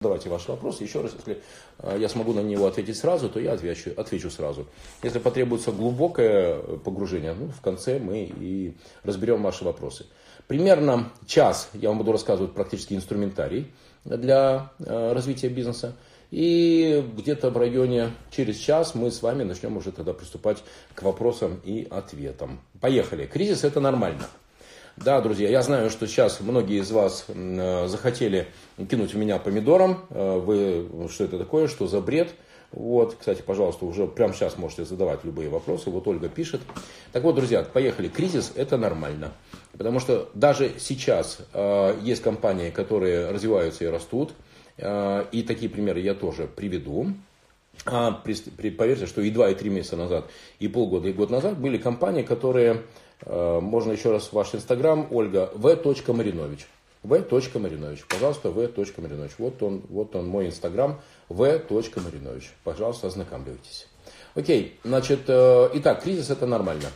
Задавайте ваши вопросы. Еще раз, если э, я смогу на него ответить сразу, то я отвечу, отвечу сразу. Если потребуется глубокое погружение, ну, в конце мы и разберем ваши вопросы. Примерно час я вам буду рассказывать практически инструментарий для э, развития бизнеса. И где-то в районе через час мы с вами начнем уже тогда приступать к вопросам и ответам. Поехали. Кризис это нормально. Да, друзья, я знаю, что сейчас многие из вас э, захотели кинуть в меня помидором. Э, вы, что это такое, что за бред? Вот, кстати, пожалуйста, уже прямо сейчас можете задавать любые вопросы. Вот Ольга пишет. Так вот, друзья, поехали. Кризис – это нормально. Потому что даже сейчас э, есть компании, которые развиваются и растут. И такие примеры я тоже приведу. А поверьте, что и два, и три месяца назад, и полгода, и год назад были компании, которые можно еще раз ваш инстаграм, Ольга, v.marinovич. v.marinovич. Пожалуйста, v.marinovич. Вот он, вот он мой инстаграм, v.marinovич. Пожалуйста, ознакомьтесь. Окей, значит, э, итак, кризис это нормально.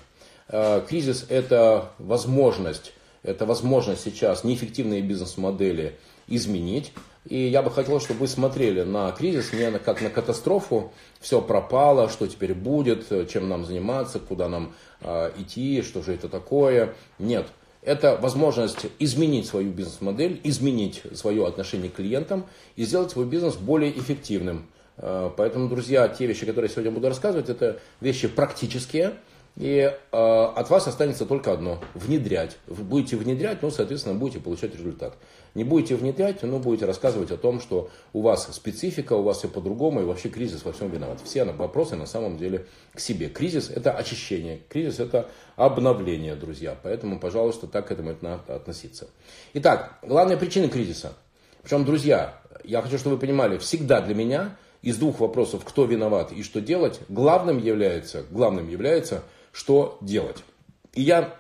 Э, кризис это возможность, это возможность сейчас неэффективные бизнес-модели изменить. И я бы хотел, чтобы вы смотрели на кризис не как на катастрофу, все пропало, что теперь будет, чем нам заниматься, куда нам э, идти, что же это такое. Нет, это возможность изменить свою бизнес-модель, изменить свое отношение к клиентам и сделать свой бизнес более эффективным. Э, поэтому, друзья, те вещи, которые я сегодня буду рассказывать, это вещи практические, и э, от вас останется только одно – внедрять. Вы будете внедрять, ну, соответственно, будете получать результат. Не будете внедрять, но будете рассказывать о том, что у вас специфика, у вас все по-другому, и вообще кризис во всем виноват. Все вопросы на самом деле к себе. Кризис – это очищение, кризис – это обновление, друзья. Поэтому, пожалуйста, так к этому надо относиться. Итак, главная причина кризиса. Причем, друзья, я хочу, чтобы вы понимали, всегда для меня из двух вопросов, кто виноват и что делать, главным является, главным является – что делать. И я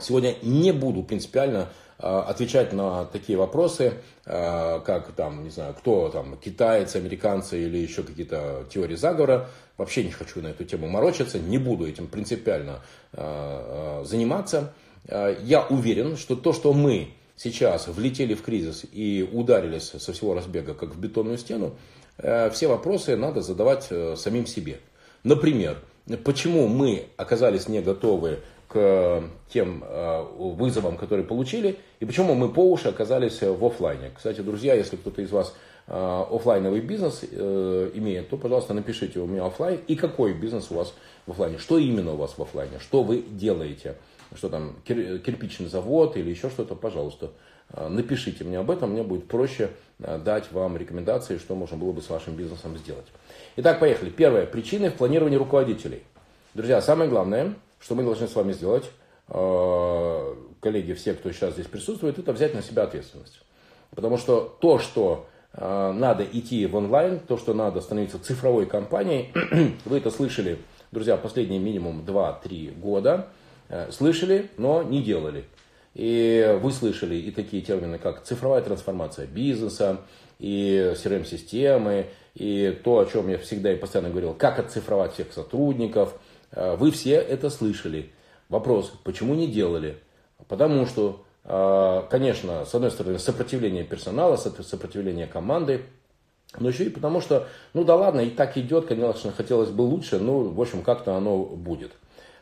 сегодня не буду принципиально отвечать на такие вопросы, а, как там, не знаю, кто там, китайцы, американцы или еще какие-то теории заговора. Вообще не хочу на эту тему морочиться, не буду этим принципиально а, заниматься. Я уверен, что то, что мы сейчас влетели в кризис и ударились со всего разбега, как в бетонную стену, все вопросы надо задавать э, самим себе. Например, почему мы оказались не готовы к тем э, вызовам, которые получили, и почему мы по уши оказались в офлайне. Кстати, друзья, если кто-то из вас э, офлайновый бизнес э, имеет, то, пожалуйста, напишите у меня офлайн и какой бизнес у вас в офлайне, что именно у вас в офлайне, что вы делаете, что там кирпичный завод или еще что-то, пожалуйста, напишите мне об этом, мне будет проще дать вам рекомендации, что можно было бы с вашим бизнесом сделать. Итак, поехали. Первое. Причины в планировании руководителей. Друзья, самое главное, что мы должны с вами сделать, э, коллеги, все, кто сейчас здесь присутствует, это взять на себя ответственность. Потому что то, что э, надо идти в онлайн, то, что надо становиться цифровой компанией, вы это слышали, друзья, последние минимум 2-3 года, э, слышали, но не делали. И вы слышали и такие термины, как цифровая трансформация бизнеса, и CRM-системы, и то, о чем я всегда и постоянно говорил, как отцифровать всех сотрудников. Э, вы все это слышали. Вопрос, почему не делали? Потому что, э, конечно, с одной стороны, сопротивление персонала, сопротивление команды, но еще и потому что, ну да ладно, и так идет, конечно, хотелось бы лучше, но, в общем, как-то оно будет.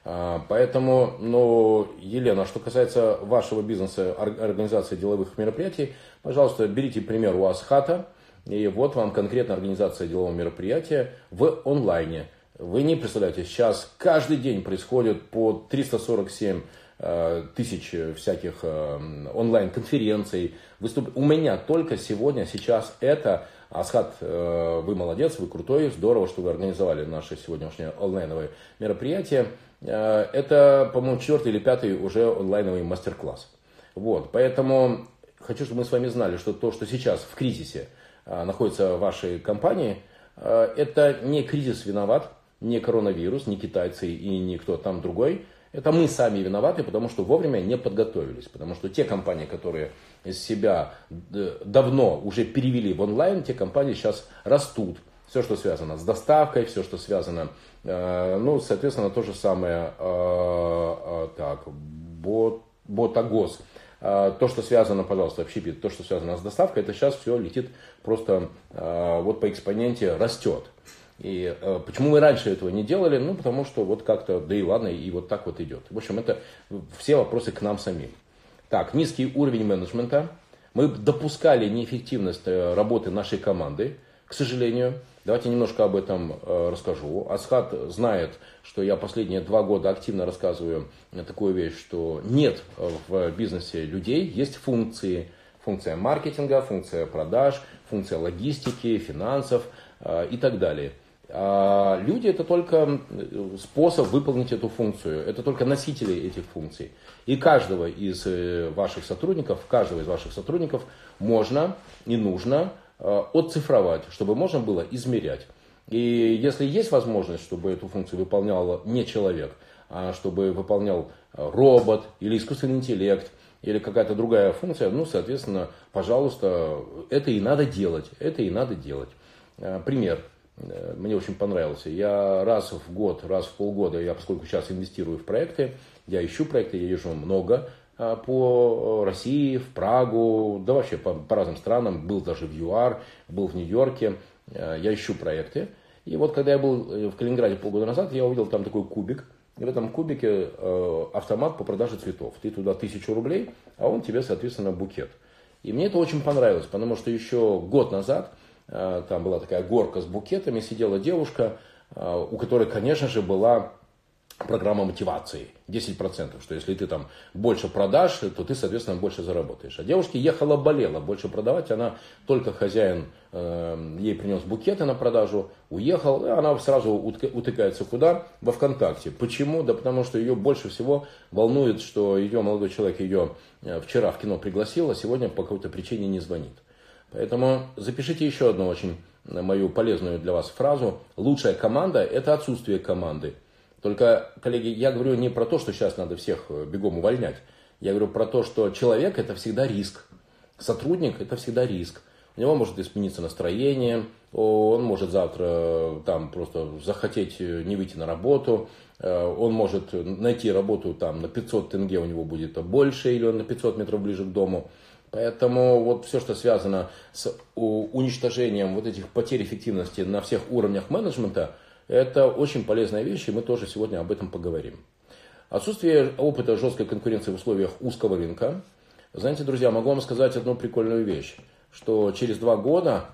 Э, поэтому, ну, Елена, что касается вашего бизнеса, организации деловых мероприятий, пожалуйста, берите пример у Асхата, и вот вам конкретно организация делового мероприятия в онлайне. Вы не представляете, сейчас каждый день происходит по 347 э, тысяч всяких э, онлайн-конференций. Выступ... У меня только сегодня, сейчас это Асхат, э, вы молодец, вы крутой, здорово, что вы организовали наше сегодняшнее онлайновое мероприятие. Это, по-моему, четвертый или пятый уже онлайновый мастер-класс. Вот, поэтому хочу, чтобы мы с вами знали, что то, что сейчас в кризисе – находится в вашей компании, это не кризис виноват, не коронавирус, не китайцы и не кто там другой. Это мы сами виноваты, потому что вовремя не подготовились. Потому что те компании, которые из себя давно уже перевели в онлайн, те компании сейчас растут. Все, что связано с доставкой, все, что связано, а, ну, соответственно, то же самое, так, бот, ботагоз. а, то, что связано, пожалуйста, общепит, то, что связано с доставкой, это сейчас все летит просто вот по экспоненте растет. И э, почему мы раньше этого не делали? Ну, потому что вот как-то, да и ладно, и вот так вот идет. В общем, это все вопросы к нам самим. Так, низкий уровень менеджмента. Мы допускали неэффективность э, работы нашей команды, к сожалению. Давайте немножко об этом э, расскажу. Асхат знает, что я последние два года активно рассказываю такую вещь, что нет в бизнесе людей, есть функции. Функция маркетинга, функция продаж, функция логистики, финансов и так далее. А люди это только способ выполнить эту функцию, это только носители этих функций. И каждого из э, ваших сотрудников, каждого из ваших сотрудников можно и нужно э, отцифровать, чтобы можно было измерять. И если есть возможность, чтобы эту функцию выполнял не человек, а чтобы выполнял э, робот или искусственный интеллект, или какая-то другая функция, ну, соответственно, пожалуйста, это и надо делать, это и надо делать. Пример. Э, мне очень понравился. Я раз в год, раз в полгода, я поскольку сейчас инвестирую в проекты, я ищу проекты, я езжу много а, по России, в Прагу, да вообще по, по разным странам, был даже в ЮАР, был в Нью-Йорке, э, я ищу проекты. И вот когда я был э, в Калининграде полгода назад, я увидел там такой кубик, и в этом кубике автомат по продаже цветов. Ты туда тысячу рублей, а он тебе, соответственно, букет. И мне это очень понравилось, потому что еще год назад там была такая горка с букетами, сидела девушка, э, у которой, конечно же, была программа мотивации 10%, что если ты там больше продашь, то ты, соответственно, больше заработаешь. А девушке ехала, болела больше продавать, она только хозяин э, ей принес букеты на продажу, уехал, и она сразу утыкается куда? Во ВКонтакте. Почему? Да потому что ее больше всего волнует, что ее молодой человек ее вчера в кино пригласил, а сегодня по какой-то причине не звонит. Поэтому запишите еще одну очень мою полезную для вас фразу. Лучшая команда – это отсутствие команды. Только, коллеги, я говорю не про то, что сейчас надо всех э, бегом увольнять. Я говорю про то, что человек – это всегда риск. Сотрудник – это всегда риск. У него может измениться настроение, он может завтра э, там просто захотеть э, не выйти на работу, он может найти работу там на 500 тенге у него будет больше, или он на 500 метров ближе к дому. Поэтому вот все, что связано с уничтожением вот этих потерь эффективности на всех уровнях менеджмента, это очень полезная вещь, и мы тоже сегодня об этом поговорим. Отсутствие опыта жесткой конкуренции в условиях узкого рынка. Знаете, друзья, могу вам сказать одну прикольную вещь, что через два года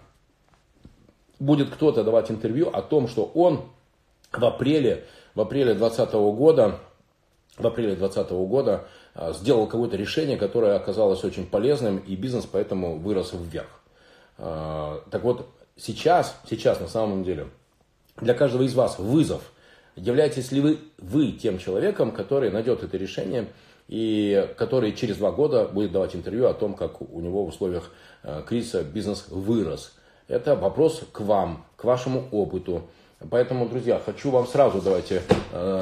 будет кто-то давать интервью о том, что он в апреле, в апреле 2020 года, в апреле 2020 года сделал какое-то решение, которое оказалось очень полезным, и бизнес поэтому вырос вверх. А, так вот, сейчас, сейчас на самом деле, для каждого из вас вызов, являетесь ли вы, вы тем человеком, который найдет это решение и который через два года будет давать интервью о том, как у него в условиях а, кризиса бизнес вырос. Это вопрос к вам, к вашему опыту. Поэтому, друзья, хочу вам сразу давайте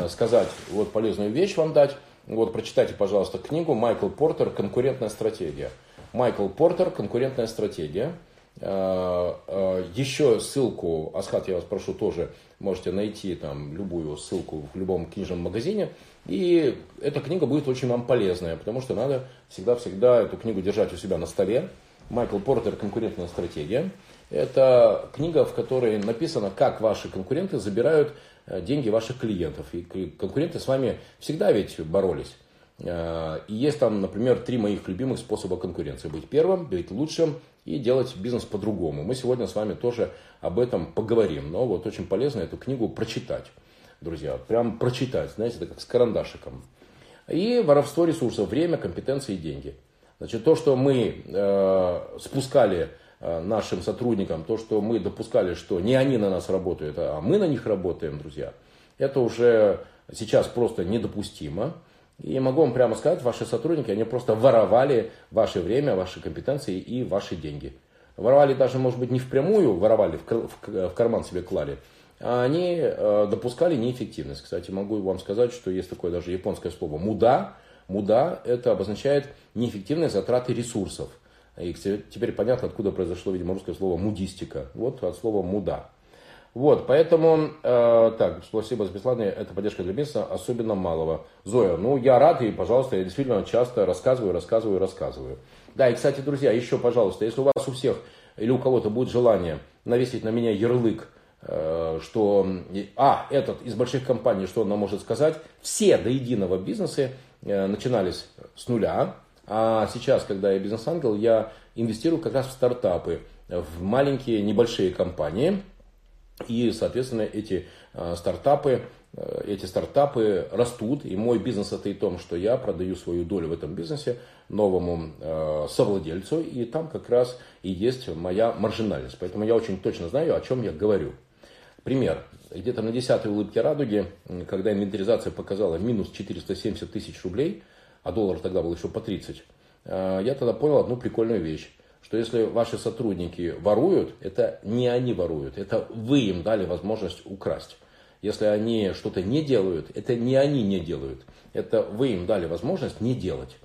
сказать, вот полезную вещь вам дать. Вот прочитайте, пожалуйста, книгу Майкл Портер «Конкурентная стратегия». Майкл Портер «Конкурентная стратегия». Э, э, еще ссылку, Асхат, я вас прошу, тоже можете найти там любую ссылку в любом книжном магазине. И эта книга будет очень вам полезная, потому что надо всегда-всегда эту книгу держать у себя на столе. Майкл Портер «Конкурентная стратегия». Это книга, в которой написано, как ваши конкуренты забирают деньги ваших клиентов. И конкуренты с вами всегда ведь боролись. Э, и есть там, например, три моих любимых способа конкуренции. Быть первым, быть лучшим и делать бизнес по-другому. Мы сегодня с вами тоже об этом поговорим. Но вот очень полезно эту книгу прочитать, друзья. Прям прочитать, знаете, это как с карандашиком. И воровство ресурсов, время, компетенции и деньги. Значит, то, что мы э, спускали Э, нашим сотрудникам, то, что мы допускали, что не они на нас работают, а мы на них работаем, друзья, это уже сейчас просто недопустимо. И могу вам прямо сказать, ваши сотрудники, они просто воровали ваше время, ваши компетенции и ваши деньги. Воровали даже, может быть, не впрямую, воровали, в карман себе клали, а они э, допускали неэффективность. Кстати, могу вам сказать, что есть такое даже японское слово «муда». «Муда» это обозначает неэффективные затраты ресурсов. И теперь понятно, откуда произошло, видимо, русское слово «мудистика». Вот от слова «муда». Вот, поэтому, э, так, спасибо за бесплатные, это поддержка для бизнеса, особенно малого. Зоя, ну, я рад, и, пожалуйста, я действительно часто рассказываю, рассказываю, рассказываю. Да, и, кстати, друзья, еще, пожалуйста, если у вас у всех или у кого-то будет желание навесить на меня ярлык, э, что, а, этот из больших компаний, что он нам может сказать, все до единого бизнесы э, начинались с нуля, а сейчас, когда я бизнес-ангел, я инвестирую как раз в стартапы, в маленькие, небольшие компании, и, соответственно, эти э, стартапы, э, эти стартапы растут, и мой бизнес состоит в том, что я продаю свою долю в этом бизнесе новому э, совладельцу, и там как раз и есть моя маржинальность. Поэтому я очень точно знаю, о чем я говорю. Пример. Где-то на 10 улыбке радуги, когда инвентаризация показала минус 470 тысяч рублей, а доллар тогда был еще по 30, я тогда понял одну прикольную вещь что если ваши сотрудники воруют, это не они воруют, это вы им дали возможность украсть. Если они что-то не делают, это не они не делают, это вы им дали возможность не делать.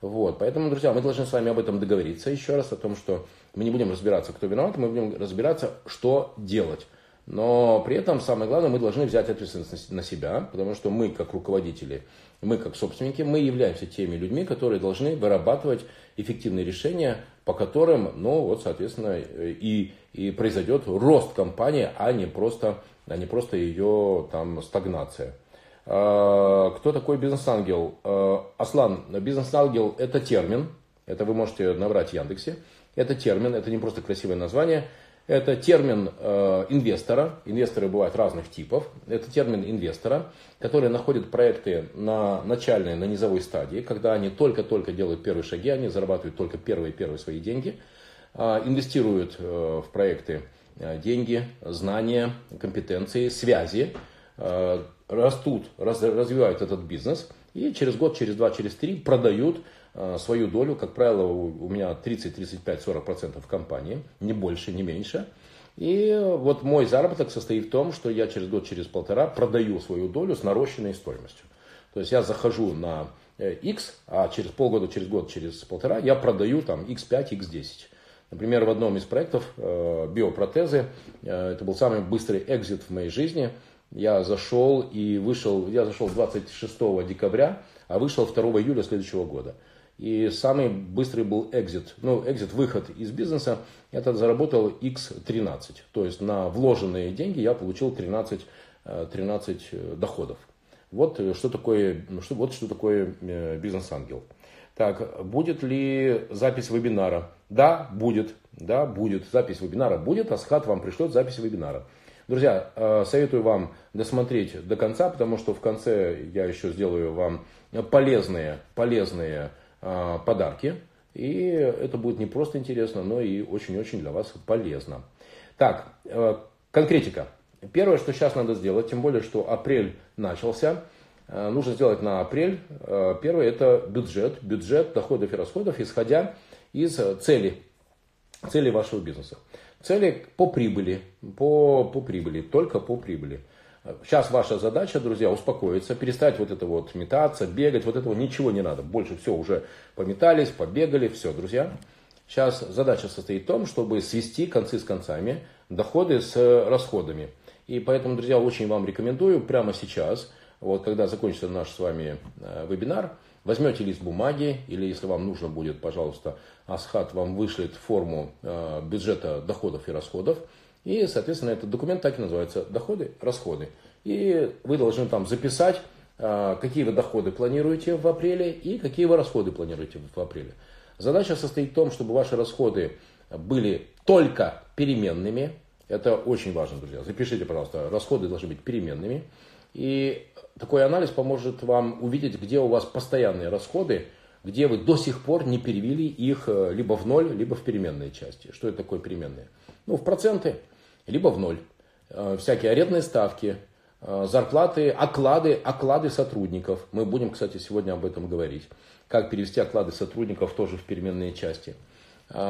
Вот, поэтому, друзья, мы должны с вами об этом договориться еще раз, о том, что мы не будем разбираться, кто виноват, мы будем разбираться, что делать. Но при этом самое главное, мы должны взять ответственность на себя, потому что мы, как руководители, мы, как собственники, мы являемся теми людьми, которые должны вырабатывать эффективные решения, по которым, ну, вот, соответственно, и, и произойдет рост компании, а не просто, а не просто ее там стагнация. А, кто такой бизнес-ангел? А, Аслан, бизнес-ангел это термин, это вы можете набрать в Яндексе. Это термин, это не просто красивое название. Это термин э, инвестора. Инвесторы бывают разных типов. Это термин инвестора, который находит проекты на начальной, на низовой стадии, когда они только-только делают первые шаги, они зарабатывают только первые-первые свои деньги, э, инвестируют э, в проекты э, деньги, знания, компетенции, связи, э, растут, раз, развивают этот бизнес и через год, через два, через три продают свою долю, как правило, у меня 30, 35, 40 процентов компании, не больше, не меньше. И вот мой заработок состоит в том, что я через год, через полтора продаю свою долю с нарощенной стоимостью. То есть я захожу на X, э, а через полгода, через год, через полтора я продаю там X5, X10. Например, в одном из проектов э, биопротезы, это был самый быстрый экзит в моей жизни. Я зашел и вышел, я зашел 26 декабря, а вышел 2 июля следующего года. И самый быстрый был экзит, ну, экзит, выход из бизнеса, это заработал X13. То есть на вложенные деньги я получил 13, 13 э, э, доходов. Вот э, что такое, что, вот что такое бизнес-ангел. Так, будет ли запись вебинара? Да, будет. Да, будет. Запись вебинара будет. Асхат вам пришлет запись вебинара. Друзья, советую вам досмотреть до конца, потому что в конце я еще сделаю вам полезные, полезные подарки. И это будет не просто интересно, но и очень-очень для вас полезно. Так, э, конкретика. Первое, что сейчас надо сделать, тем более, что апрель начался, э, нужно сделать на апрель. Э, первое – это бюджет, бюджет доходов и расходов, исходя из цели, цели вашего бизнеса. Цели по прибыли, по, по прибыли, только по прибыли. Сейчас ваша задача, друзья, успокоиться, перестать вот это вот метаться, бегать, вот этого ничего не надо. Больше все, уже пометались, побегали, все, друзья. Сейчас задача состоит в том, чтобы свести концы с концами, доходы с расходами. И поэтому, друзья, очень вам рекомендую прямо сейчас, вот когда закончится наш с вами э, вебинар, возьмете лист бумаги, или если вам нужно будет, пожалуйста, Асхат вам вышлет форму э, бюджета доходов и расходов. И, соответственно, этот документ так и называется «Доходы, расходы». И вы должны там записать, а, какие вы доходы планируете в апреле и какие вы расходы планируете в апреле. Задача состоит в том, чтобы ваши расходы были только переменными. Это очень важно, друзья. Запишите, пожалуйста, расходы должны быть переменными. И такой анализ поможет вам увидеть, где у вас постоянные расходы, где вы до сих пор не перевели их э, либо в ноль, либо в переменные части. Что это такое переменные? Ну, в проценты либо в ноль. Э, всякие арендные ставки, э, зарплаты, оклады, оклады сотрудников. Мы будем, кстати, сегодня об этом говорить. Как перевести оклады сотрудников тоже в переменные части.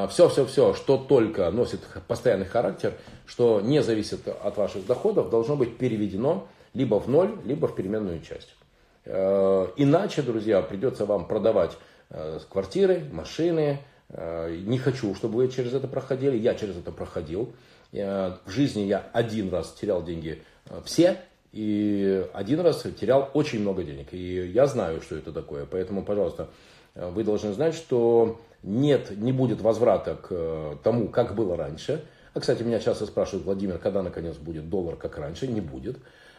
Все-все-все, э, что только носит постоянный характер, что не зависит от ваших доходов, должно быть переведено либо в ноль, либо в переменную часть. Иначе, друзья, придется вам продавать квартиры, машины, Не хочу, чтобы вы через это проходили. Я через это проходил. В жизни я один раз терял деньги все, и один раз терял очень много денег. И я знаю, что это такое. Поэтому, пожалуйста, вы должны знать, что нет, не будет возврата к тому, как было раньше. А, кстати, меня часто спрашивают, Владимир, когда наконец будет доллар, как раньше? Не будет.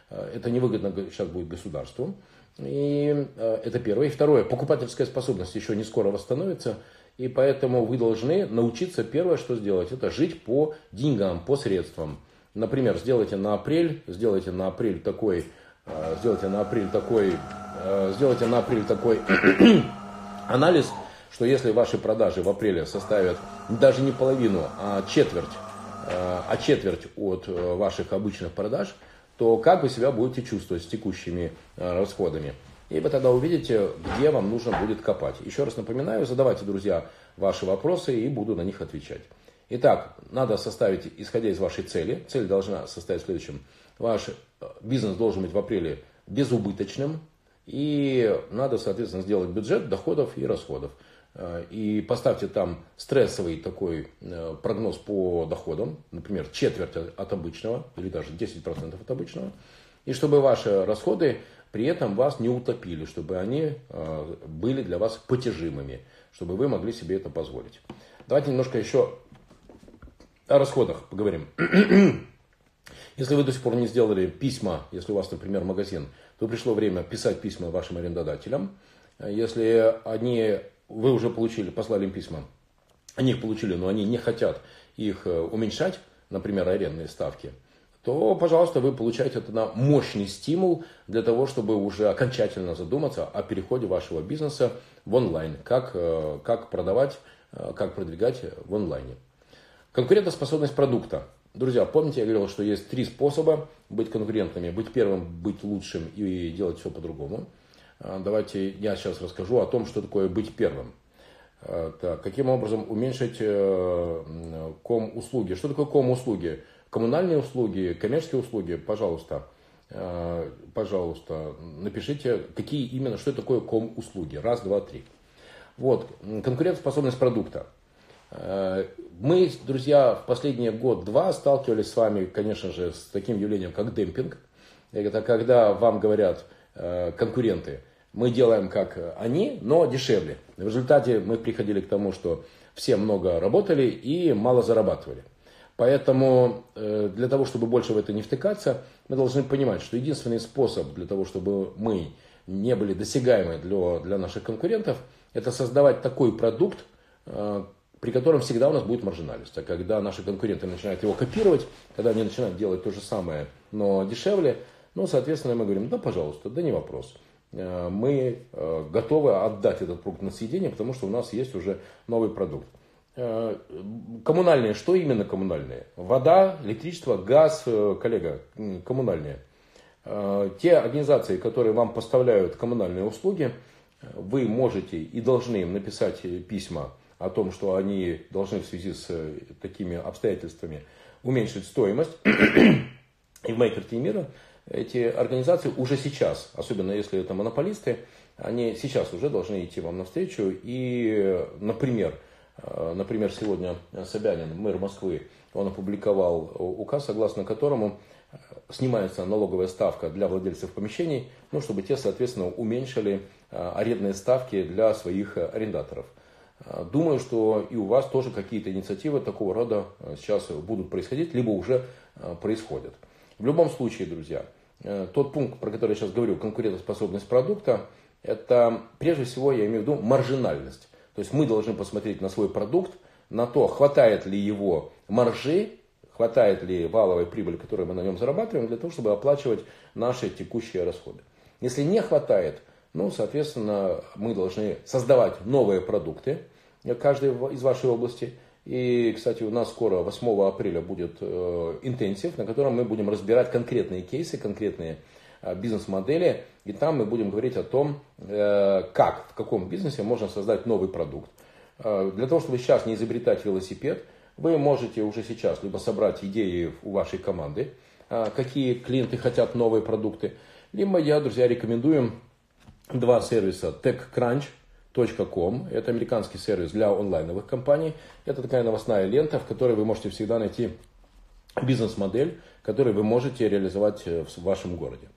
Это невыгодно сейчас будет государству. И это первое. И второе, покупательская способность еще не скоро восстановится. И поэтому вы должны научиться первое, что сделать, это жить по деньгам, по средствам. Например, сделайте на апрель, сделайте на апрель такой, э, сделайте на апрель такой, э, сделайте на апрель такой анализ, что если ваши продажи в апреле составят даже не половину, а четверть, э, а четверть от ваших обычных продаж, то как вы себя будете чувствовать с текущими расходами? И вы тогда увидите, где вам нужно будет копать. Еще раз напоминаю, задавайте, друзья, ваши вопросы и буду на них отвечать. Итак, надо составить, исходя из вашей цели, цель должна состоять в следующем. Ваш э, бизнес должен быть в апреле безубыточным, и надо, соответственно, сделать бюджет доходов и расходов. Э, и поставьте там стрессовый такой э, прогноз по доходам, например, четверть от обычного, или даже 10% от обычного. И чтобы ваши расходы при этом вас не утопили, чтобы они были для вас потяжимыми, чтобы вы могли себе это позволить. Давайте немножко еще о расходах поговорим. Если вы до сих пор не сделали письма, если у вас, например, магазин, то пришло время писать письма вашим арендодателям. Если они, вы уже получили, послали им письма, они их получили, но они не хотят их э, уменьшать, например, арендные ставки, то, пожалуйста, вы получаете это мощный стимул для того, чтобы уже окончательно задуматься о переходе вашего бизнеса в онлайн, как, э, как продавать, э, как продвигать в онлайне. Конкурентоспособность продукта. Друзья, помните, я говорил, что есть три способа быть конкурентными. Быть первым, быть лучшим и делать все по-другому. А, давайте я сейчас расскажу о том, что такое быть первым. Так, каким образом уменьшить э, ком-услуги? Что такое ком-услуги? Коммунальные услуги, коммерческие услуги, пожалуйста, а, пожалуйста, напишите, какие именно, что такое ком-услуги. Раз, два, три. Вот, конкурентоспособность продукта. Э, мы, друзья, в последние год-два сталкивались с вами, конечно же, с таким явлением, как демпинг. Это когда вам говорят э, конкуренты, мы делаем как они, но дешевле. В результате мы приходили к тому, что все много работали и мало зарабатывали. Поэтому э, для того, чтобы больше в это не втыкаться, мы должны понимать, что единственный способ для того, чтобы мы не были досягаемы для, для наших конкурентов, это создавать такой продукт, при котором всегда у нас будет маржинальность. А когда наши конкуренты начинают его копировать, когда они начинают делать то же самое, но дешевле, ну, соответственно, мы говорим, да, пожалуйста, да не вопрос. Э, мы э, готовы отдать этот продукт на съедение, потому что у нас есть уже новый продукт. Э, коммунальные, что именно коммунальные? Вода, электричество, газ, коллега, коммунальные. Те организации, которые вам поставляют коммунальные услуги, вы можете и должны им написать письма о том, что они должны в связи с э, такими обстоятельствами уменьшить стоимость. И в моей картине мира эти организации уже сейчас, особенно если это монополисты, они сейчас уже должны идти вам навстречу. И, например, э, например, сегодня Собянин, мэр Москвы, он опубликовал указ, согласно которому э, снимается налоговая ставка для владельцев помещений, ну, чтобы те, соответственно, уменьшили арендные ставки для своих арендаторов. Э, думаю, что и у вас тоже какие-то инициативы такого рода э, сейчас будут происходить, либо уже э, происходят. В любом случае, друзья, тот пункт, про который я сейчас говорю, конкурентоспособность продукта, это прежде всего, я имею в виду, маржинальность. То есть мы должны посмотреть на свой продукт, на то, хватает ли его маржи, хватает ли валовой прибыли, которую мы на нем зарабатываем, для того, чтобы оплачивать наши текущие расходы. Если не хватает, ну, соответственно, мы должны создавать новые продукты, каждый из вашей области. И, кстати, у нас скоро, 8 апреля, будет э, интенсив, на котором мы будем разбирать конкретные кейсы, конкретные бизнес-модели. И там мы будем говорить о том, э, как, в каком бизнесе можно создать новый продукт. Э, для того, чтобы сейчас не изобретать велосипед, вы можете уже сейчас либо собрать идеи у вашей команды, э, какие клиенты хотят новые продукты, либо я, друзья, рекомендую два сервиса TechCrunch, .com. Это американский сервис для онлайновых компаний. Это такая новостная лента, в которой вы можете всегда найти бизнес-модель, которую вы можете реализовать э, в вашем городе.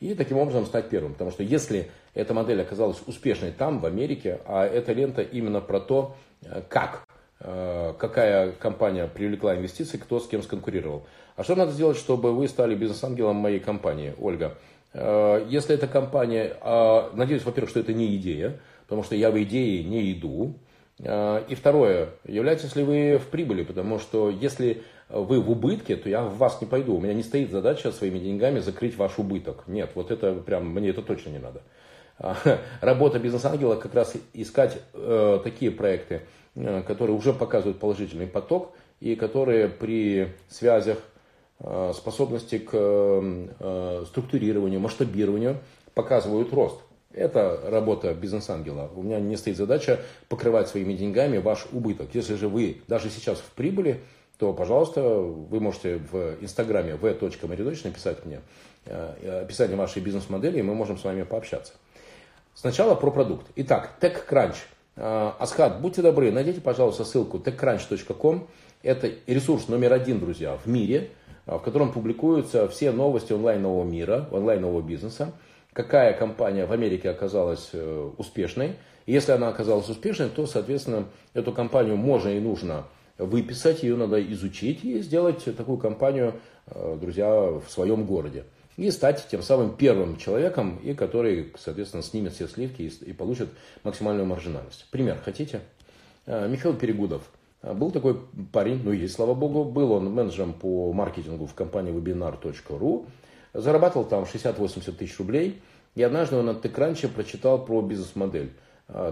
И таким образом стать первым. Потому что если эта модель оказалась успешной там, в Америке, а эта лента именно про то, э, как, э, какая компания привлекла инвестиции, кто с кем сконкурировал. А что надо сделать, чтобы вы стали бизнес-ангелом моей компании, Ольга? Если эта компания, надеюсь, во-первых, что это не идея, потому что я в идеи не иду. И второе, являетесь ли вы в прибыли, потому что если вы в убытке, то я в вас не пойду. У меня не стоит задача своими деньгами закрыть ваш убыток. Нет, вот это прям, мне это точно не надо. Работа бизнес-ангела как раз искать э, такие проекты, э, которые уже показывают положительный поток и которые при связях, э, способности к э, структурированию, масштабированию показывают рост. Это работа бизнес-ангела. У меня не стоит задача покрывать своими деньгами ваш убыток. Если же вы даже сейчас в прибыли, то, пожалуйста, вы можете в инстаграме v.maridoч написать мне э, описание вашей бизнес-модели, и мы можем с вами пообщаться. Сначала про продукт. Итак, TechCrunch. Э, Асхат, будьте добры, найдите, пожалуйста, ссылку techcrunch.com. Это ресурс номер один, друзья, в мире, э, в котором публикуются все новости онлайнового мира, онлайнового бизнеса. Какая компания в Америке оказалась успешной. Если она оказалась успешной, то, соответственно, эту компанию можно и нужно выписать, ее надо изучить и сделать такую компанию, э, друзья, в своем городе. И стать тем самым первым человеком, и который, соответственно, снимет все сливки и, получит максимальную маржинальность. Пример хотите? Э, Михаил Перегудов. Э, был такой парень, ну есть, слава богу, был он менеджером по маркетингу в компании webinar.ru, зарабатывал там 60-80 тысяч рублей, и однажды он на TechCrunch прочитал про бизнес-модель.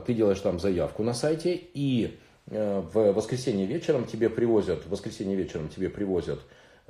Ты делаешь там заявку на сайте, и в воскресенье вечером тебе привозят, в воскресенье вечером тебе привозят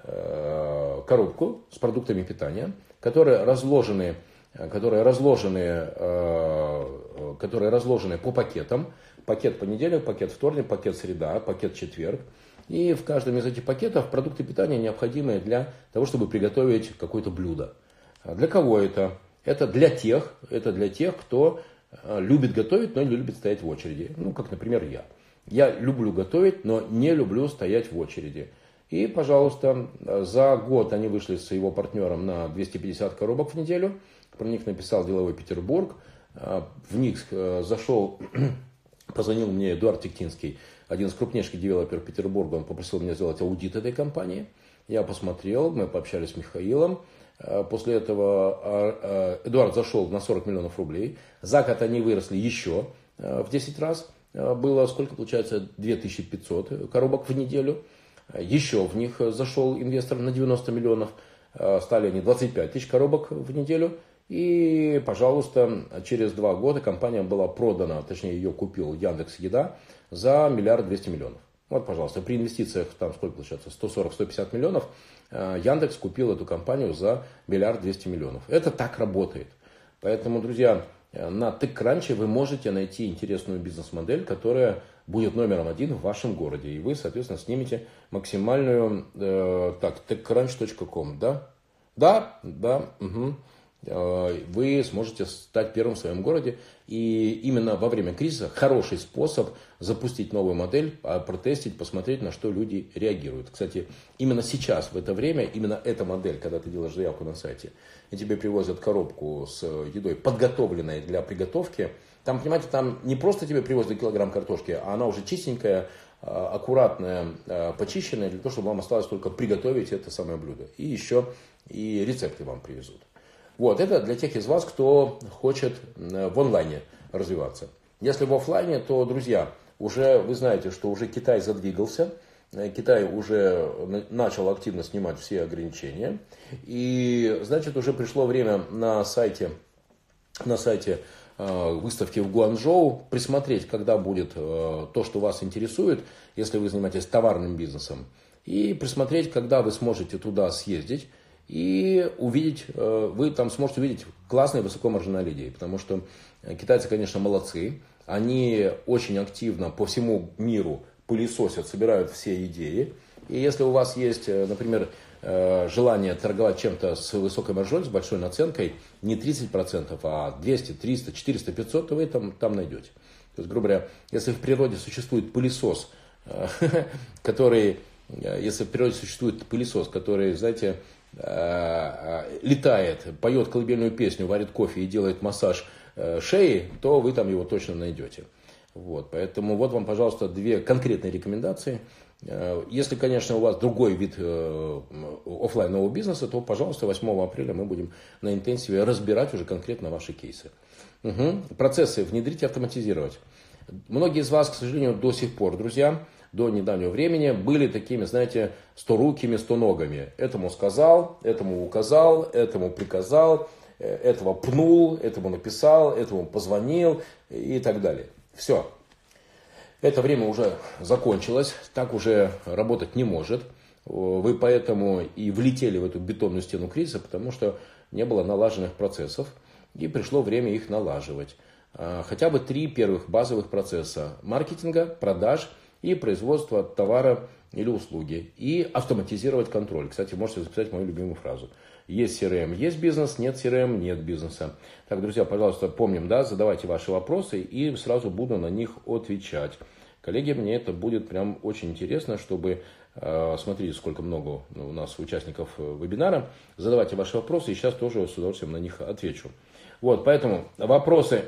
э, коробку с продуктами питания, которые разложены, которые разложены, э, которые разложены по пакетам. Пакет понедельник, пакет вторник, пакет среда, пакет четверг. И в каждом из этих пакетов продукты питания необходимые для того, чтобы приготовить какое-то блюдо. А для кого это? Это для тех, это для тех, кто любит готовить, но не любит стоять в очереди. Ну, как, например, я. Я люблю готовить, но не люблю стоять в очереди. И, пожалуйста, за год они вышли с его партнером на 250 коробок в неделю. Про них написал деловой Петербург. А, в них э, зашел, позвонил мне Эдуард Тектинский, один из крупнейших девелоперов Петербурга. Он попросил меня сделать аудит этой компании. Я посмотрел, мы пообщались с Михаилом. А, после этого а, Эдуард зашел на 40 миллионов рублей. За год они выросли еще в 10 раз. Э, было, сколько получается, 2500 коробок в неделю. Еще в них зашел инвестор на 90 миллионов. Э, стали они 25 тысяч коробок в неделю. И, пожалуйста, через два года компания была продана, точнее ее купил Яндекс Еда за миллиард двести миллионов. Вот, пожалуйста, при инвестициях, там сколько получается, 140-150 миллионов, э, Яндекс купил эту компанию за миллиард двести миллионов. Это так работает. Поэтому, друзья, на TechCrunch вы можете найти интересную бизнес-модель, которая будет номером один в вашем городе. И вы, соответственно, снимете максимальную... Э, так, techcrunch.com, да? Да, да, угу. Э, вы сможете стать первым в своем городе. И именно во время кризиса хороший способ запустить новую модель, а, протестить, посмотреть, на что люди реагируют. Кстати, именно сейчас, в это время, именно эта модель, когда ты делаешь заявку на сайте, и тебе привозят коробку с едой, подготовленной для приготовки, там, понимаете, там не просто тебе привозят килограмм картошки, а она уже чистенькая, а, аккуратная, а, почищенная, для того, чтобы вам осталось только приготовить это самое блюдо. И еще и рецепты вам привезут. Вот, это для тех из вас, кто хочет в онлайне развиваться. Если в офлайне, то, друзья, уже вы знаете, что уже Китай задвигался, э, Китай уже начал активно снимать все ограничения. И, значит, уже пришло время на сайте, на сайте э, выставки в Гуанчжоу присмотреть, когда будет э, то, что вас интересует, если вы занимаетесь товарным бизнесом, и присмотреть, когда вы сможете туда съездить и увидеть, вы там сможете увидеть классные высокомаржинальные идеи, потому что китайцы, конечно, молодцы, они очень активно по всему миру пылесосят, собирают все идеи. И если у вас есть, э, например, э, желание торговать чем-то с высокой маржой, с большой наценкой, не 30%, а 200, 300, 400, 500, то вы там, там найдете. То есть, грубо говоря, если в природе существует пылесос, который, если в природе существует пылесос, который, знаете, летает, поет колыбельную песню, варит кофе и делает массаж шеи, то вы там его точно найдете. Вот, поэтому вот вам, пожалуйста, две конкретные рекомендации. Э, если, конечно, у вас другой вид э, офлайнового бизнеса, то, пожалуйста, 8 апреля мы будем на интенсиве разбирать уже конкретно ваши кейсы. Угу. Процессы внедрить и автоматизировать. Многие из вас, к сожалению, до сих пор, друзья, до недавнего времени были такими, знаете, сторукими, стоногами. Этому сказал, этому указал, этому приказал, э, этого пнул, этому написал, этому позвонил и так далее. Все. Это время уже закончилось, так уже работать не может. Вы поэтому и влетели в эту бетонную стену кризиса, потому что не было налаженных процессов, и пришло время их налаживать. А, хотя бы три первых базовых процесса – маркетинга, продаж и производства товара или услуги. И автоматизировать контроль. Кстати, можете записать мою любимую фразу – есть CRM, есть бизнес, нет CRM, нет бизнеса. Так, друзья, пожалуйста, помним, да, задавайте ваши вопросы и сразу буду на них отвечать. Коллеги, мне это будет прям очень интересно, чтобы э, смотрите, сколько много у нас участников э, вебинара. Задавайте ваши вопросы, и сейчас тоже с удовольствием на них отвечу. Вот, поэтому вопросы,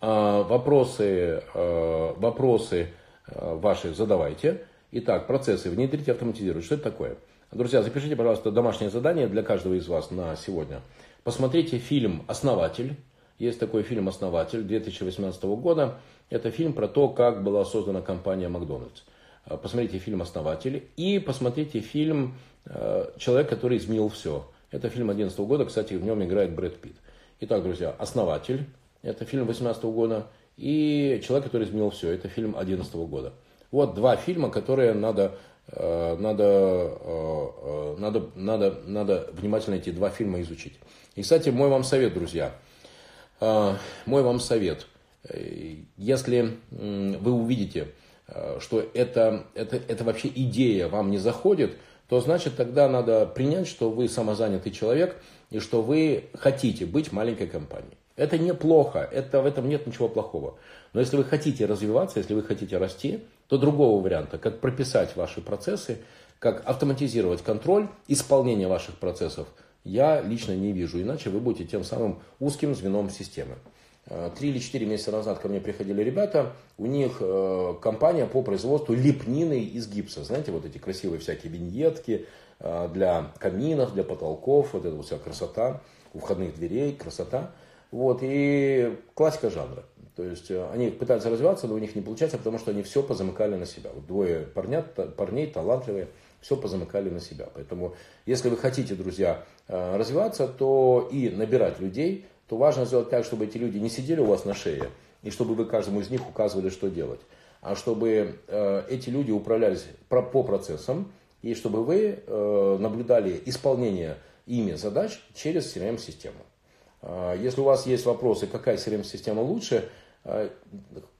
вопросы, вопросы ваши задавайте. Итак, процессы внедрить, автоматизировать. Что это такое? Друзья, запишите, пожалуйста, домашнее задание для каждого из вас на сегодня. Посмотрите фильм «Основатель». Есть такой фильм «Основатель» 2018 года. Это фильм про то, как была создана компания Макдональдс. Посмотрите фильм «Основатель» и посмотрите фильм «Человек, который изменил все». Это фильм 2011 года, кстати, в нем играет Брэд Питт. Итак, друзья, «Основатель» – это фильм 2018 года. И «Человек, который изменил все» – это фильм 2011 года. Вот два фильма, которые надо Э, надо, э, э, надо, надо, надо внимательно эти два фильма изучить. И, кстати, мой вам совет, друзья. Мой вам совет. Если вы увидите, что это, это, это вообще идея вам не заходит, то значит тогда надо принять, что вы самозанятый человек и что вы хотите быть маленькой компанией. Это неплохо, это, в этом нет ничего плохого. Но если вы хотите развиваться, если вы хотите расти, то другого варианта, как прописать ваши процессы, как автоматизировать контроль исполнения ваших процессов, я лично не вижу. Иначе вы будете тем самым узким звеном системы. Э, три или четыре месяца назад ко мне приходили ребята, у них э, компания по производству лепнины из гипса. Знаете, вот эти красивые всякие виньетки э, для каминов, для потолков, вот эта вот вся красота, у входных дверей, красота. Вот, и классика жанра. То есть э, они пытаются развиваться, но у них не получается, потому что они все позамыкали на себя. Вот двое парня, парней талантливые, все позамыкали на себя. Поэтому, если вы хотите, друзья, э, развиваться, то и набирать людей, то важно сделать так, чтобы эти люди не сидели у вас на шее, и чтобы вы каждому из них указывали, что делать, а чтобы э, эти люди управлялись по процессам, и чтобы вы наблюдали исполнение ими задач через CRM-систему. Если у вас есть вопросы, какая CRM-система лучше, Э,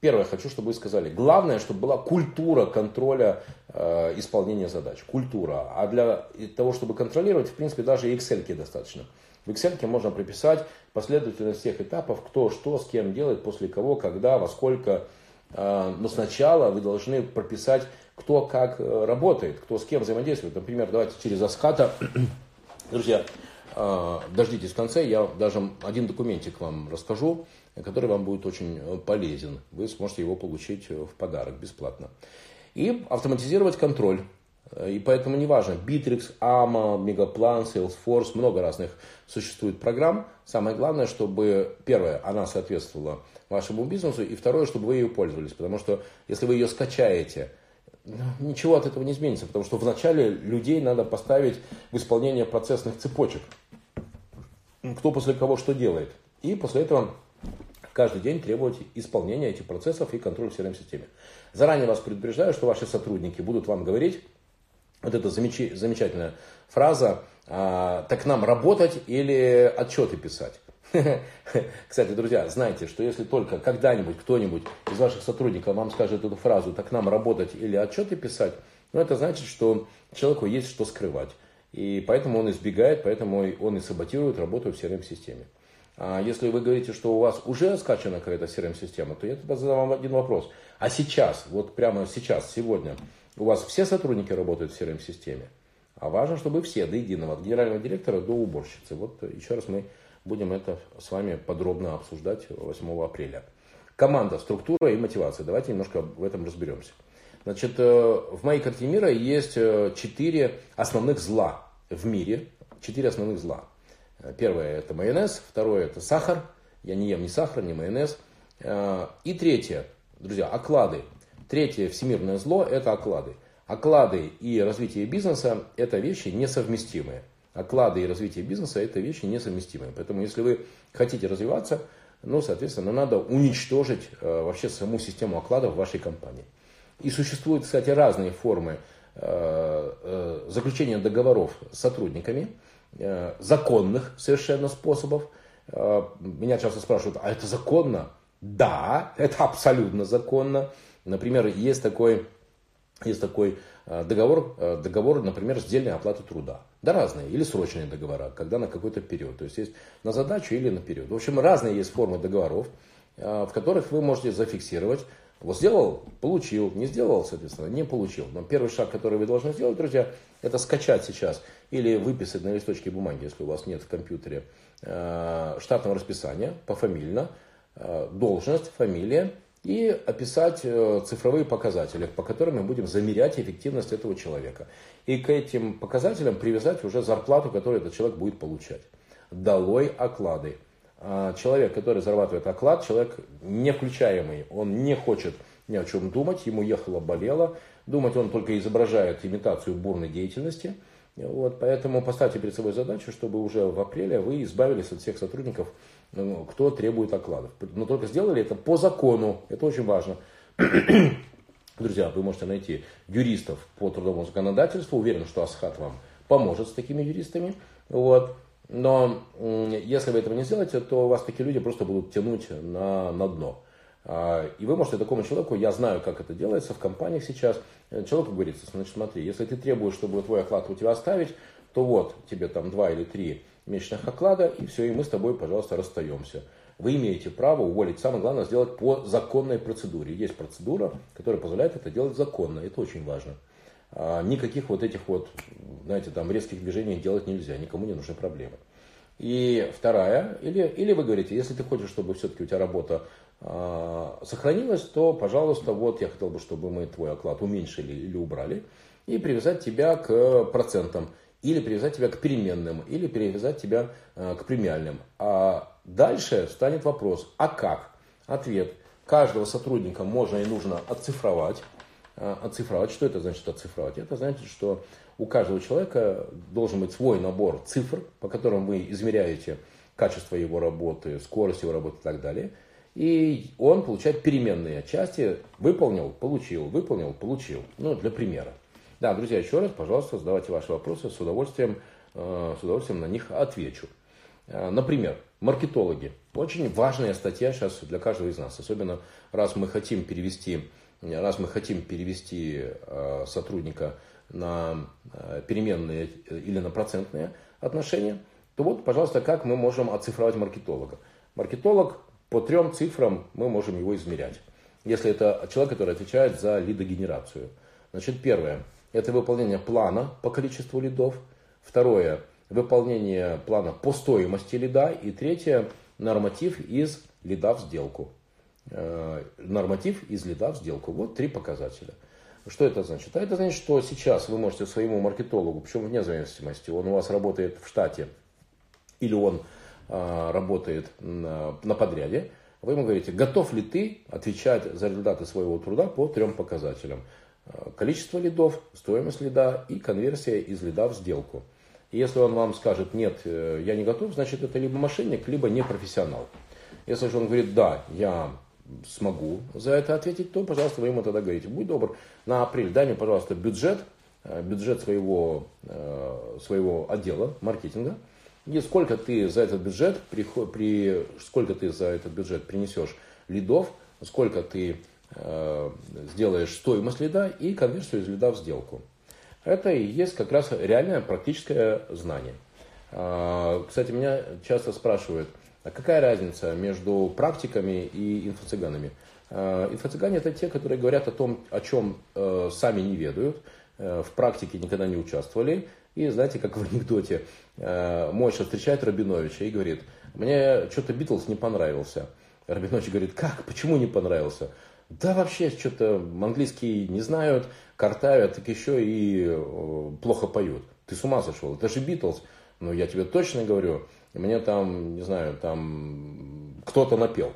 первое, хочу, чтобы вы сказали. Главное, чтобы была культура контроля э, исполнения задач. Культура. А для того, чтобы контролировать, в принципе, даже и Excel достаточно. В Excel можно прописать последовательность всех этапов, кто что с кем делает, после кого, когда, во сколько. Но сначала вы должны прописать, кто как э, работает, кто с кем взаимодействует. Например, давайте через Аската. Друзья, дождитесь в конце, я даже один документик вам расскажу который вам будет очень э, полезен. Вы сможете его получить э, в подарок бесплатно. И автоматизировать контроль. Э, и поэтому неважно, Bittrex, AMA, Megaplan, Salesforce, много разных существует программ. Самое главное, чтобы, первое, она соответствовала вашему бизнесу, и второе, чтобы вы ее пользовались. Потому что если вы ее скачаете, ну, ничего от этого не изменится, потому что вначале людей надо поставить в исполнение процессных цепочек. Кто после кого что делает. И после этого каждый день требовать исполнения этих процессов и контроля в CRM-системе. Заранее вас предупреждаю, что ваши сотрудники будут вам говорить, вот эта замеч... замечательная фраза, а, так нам работать или отчеты писать. Кстати, друзья, знайте, что если только когда-нибудь кто-нибудь из ваших сотрудников вам скажет эту фразу, так нам работать или отчеты писать, ну это значит, что человеку есть что скрывать. И поэтому он избегает, поэтому он и саботирует работу в CRM-системе. А если вы говорите, что у вас уже скачана какая-то CRM-система, то я тогда задам вам один вопрос. А сейчас, вот прямо сейчас, сегодня, у вас все сотрудники работают в CRM-системе? А важно, чтобы все, до единого, от генерального директора до уборщицы. Вот еще раз мы будем это с вами подробно обсуждать 8 апреля. Команда, структура и мотивация. Давайте немножко в этом разберемся. Значит, э, в моей картине мира есть э, четыре основных зла в мире. Четыре основных зла. Первое это майонез, второе это сахар. Я не ем ни сахар, ни майонез. Э, и третье, друзья, оклады. Третье всемирное зло это оклады. Оклады и развитие бизнеса это вещи несовместимые. Оклады и развитие бизнеса это вещи несовместимые. Поэтому если вы хотите развиваться, ну, соответственно, надо уничтожить э, вообще саму систему окладов в вашей компании. И существуют, кстати, разные формы э, э, заключения договоров с сотрудниками, э, законных совершенно способов. Меня часто спрашивают, а это законно? Да, это абсолютно законно. Например, есть такой, есть такой договор, договор, например, сдельной оплаты труда. Да, разные. Или срочные договора, когда на какой-то период. То есть есть на задачу или на период. В общем, разные есть формы договоров, в которых вы можете зафиксировать. Вот сделал, получил, не сделал, соответственно, не получил. Но первый шаг, который вы должны сделать, друзья, это скачать сейчас или выписать на листочке бумаги, если у вас нет в компьютере, штатного расписания пофамильно, должность, фамилия, и описать э, цифровые показатели, по которым мы будем замерять эффективность этого человека. И к этим показателям привязать уже зарплату, которую этот человек будет получать. Долой оклады. А человек, который зарабатывает оклад, человек не включаемый, он не хочет ни о чем думать, ему ехало, болело. Думать он только изображает имитацию бурной деятельности. Вот, поэтому поставьте перед собой задачу, чтобы уже в апреле вы избавились от всех сотрудников ну, кто требует окладов. Но только сделали это по закону. Это очень важно. Друзья, вы можете найти юристов по трудовому законодательству. Уверен, что Асхат вам поможет с такими юристами. Вот. Но если вы этого не сделаете, то вас такие люди просто будут тянуть на, на дно. А, и вы можете такому человеку, я знаю, как это делается в компаниях сейчас, человеку говорится, значит, смотри, если ты требуешь, чтобы твой оклад у тебя оставить, то вот тебе там два или три месячных оклада, и все, и мы с тобой, пожалуйста, расстаемся. Вы имеете право уволить. Самое главное сделать по законной процедуре. Есть процедура, которая позволяет это делать законно. Это очень важно. А никаких вот этих вот, знаете, там резких движений делать нельзя. Никому не нужны проблемы. И вторая, или, или вы говорите, если ты хочешь, чтобы все-таки у тебя работа э, сохранилась, то, пожалуйста, вот я хотел бы, чтобы мы твой оклад уменьшили или убрали, и привязать тебя к процентам или привязать тебя к переменным, или привязать тебя э, к премиальным. А дальше станет вопрос, а как? Ответ. Каждого сотрудника можно и нужно оцифровать. Э, оцифровать. Что это значит оцифровать? Это значит, что у каждого человека должен быть свой набор цифр, по которым вы измеряете качество его работы, скорость его работы и так далее. И он получает переменные части. Выполнил, получил, выполнил, получил. Ну, для примера. Да, друзья, еще раз, пожалуйста, задавайте ваши вопросы, с удовольствием, э, с удовольствием на них отвечу. Э, например, маркетологи. Очень важная статья сейчас для каждого из нас, особенно раз мы хотим перевести, раз мы хотим перевести э, сотрудника на переменные или на процентные отношения, то вот, пожалуйста, как мы можем оцифровать маркетолога. Маркетолог по трем цифрам мы можем его измерять. Если это человек, который отвечает за лидогенерацию. Значит, первое – это выполнение плана по количеству лидов. Второе, выполнение плана по стоимости лида. И третье, норматив из лида в сделку. Э, норматив из лида в сделку. Вот три показателя. Что это значит? А это значит, что сейчас вы можете своему маркетологу, причем вне зависимости, он у вас работает в штате или он э, работает на, на подряде, вы ему говорите, готов ли ты отвечать за результаты своего труда по трем показателям. Э, количество лидов, стоимость лида и конверсия из лида в сделку. И если он вам скажет, нет, я не готов, значит это либо мошенник, либо непрофессионал. Если же он говорит, да, я смогу за это ответить, то, пожалуйста, вы ему тогда говорите, будь добр, на апрель дай мне, пожалуйста, бюджет, э, бюджет своего, своего отдела маркетинга, и сколько ты за этот бюджет, при, при, сколько ты за этот бюджет принесешь лидов, сколько ты Э, сделаешь стоимость лида и конверсию из лида в сделку. Это и есть как раз реальное практическое знание. А, кстати, меня часто спрашивают, А какая разница между практиками и инфо-цыганами? Э, инфо-цыгане это те, которые говорят о том, о чем э, сами не ведают, в практике никогда не участвовали. И знаете, как в анекдоте, Мойша встречает Рабиновича и говорит, мне что-то Битлз не понравился. Рабинович говорит, как, почему не понравился? Да вообще что-то английский не знают, картавят, так еще и плохо поют. Ты с ума сошел, это же Битлз. Ну, я тебе точно говорю, мне там, не знаю, там кто-то напел.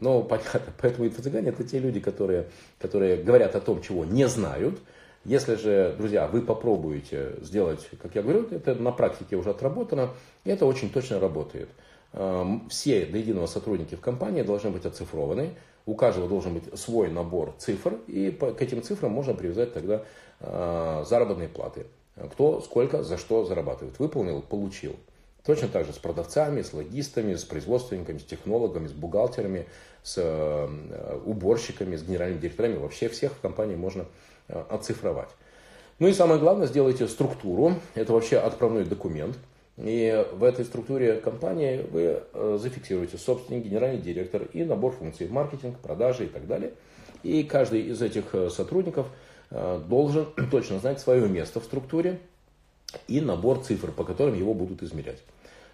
Ну, понятно, поэтому инфо-цыгане это те люди, которые, которые говорят о том, чего не знают. Если же, друзья, вы попробуете сделать, как я говорю, это на практике уже отработано, и это очень точно работает. Эм, все до единого сотрудники в компании должны быть оцифрованы, у каждого должен быть свой набор цифр, и к этим цифрам можно привязать тогда э, заработные платы. Кто сколько за что зарабатывает. Выполнил, получил. Точно так же с продавцами, с логистами, с производственниками, с технологами, с бухгалтерами, с э, уборщиками, с генеральными директорами. Вообще всех в компании можно э, оцифровать. Ну и самое главное, сделайте структуру. Это вообще отправной документ. И в этой структуре компании вы э, зафиксируете собственник, генеральный директор и набор функций маркетинг, продажи и так далее. И каждый из этих сотрудников должен точно знать свое место в структуре и набор цифр, по которым его будут измерять.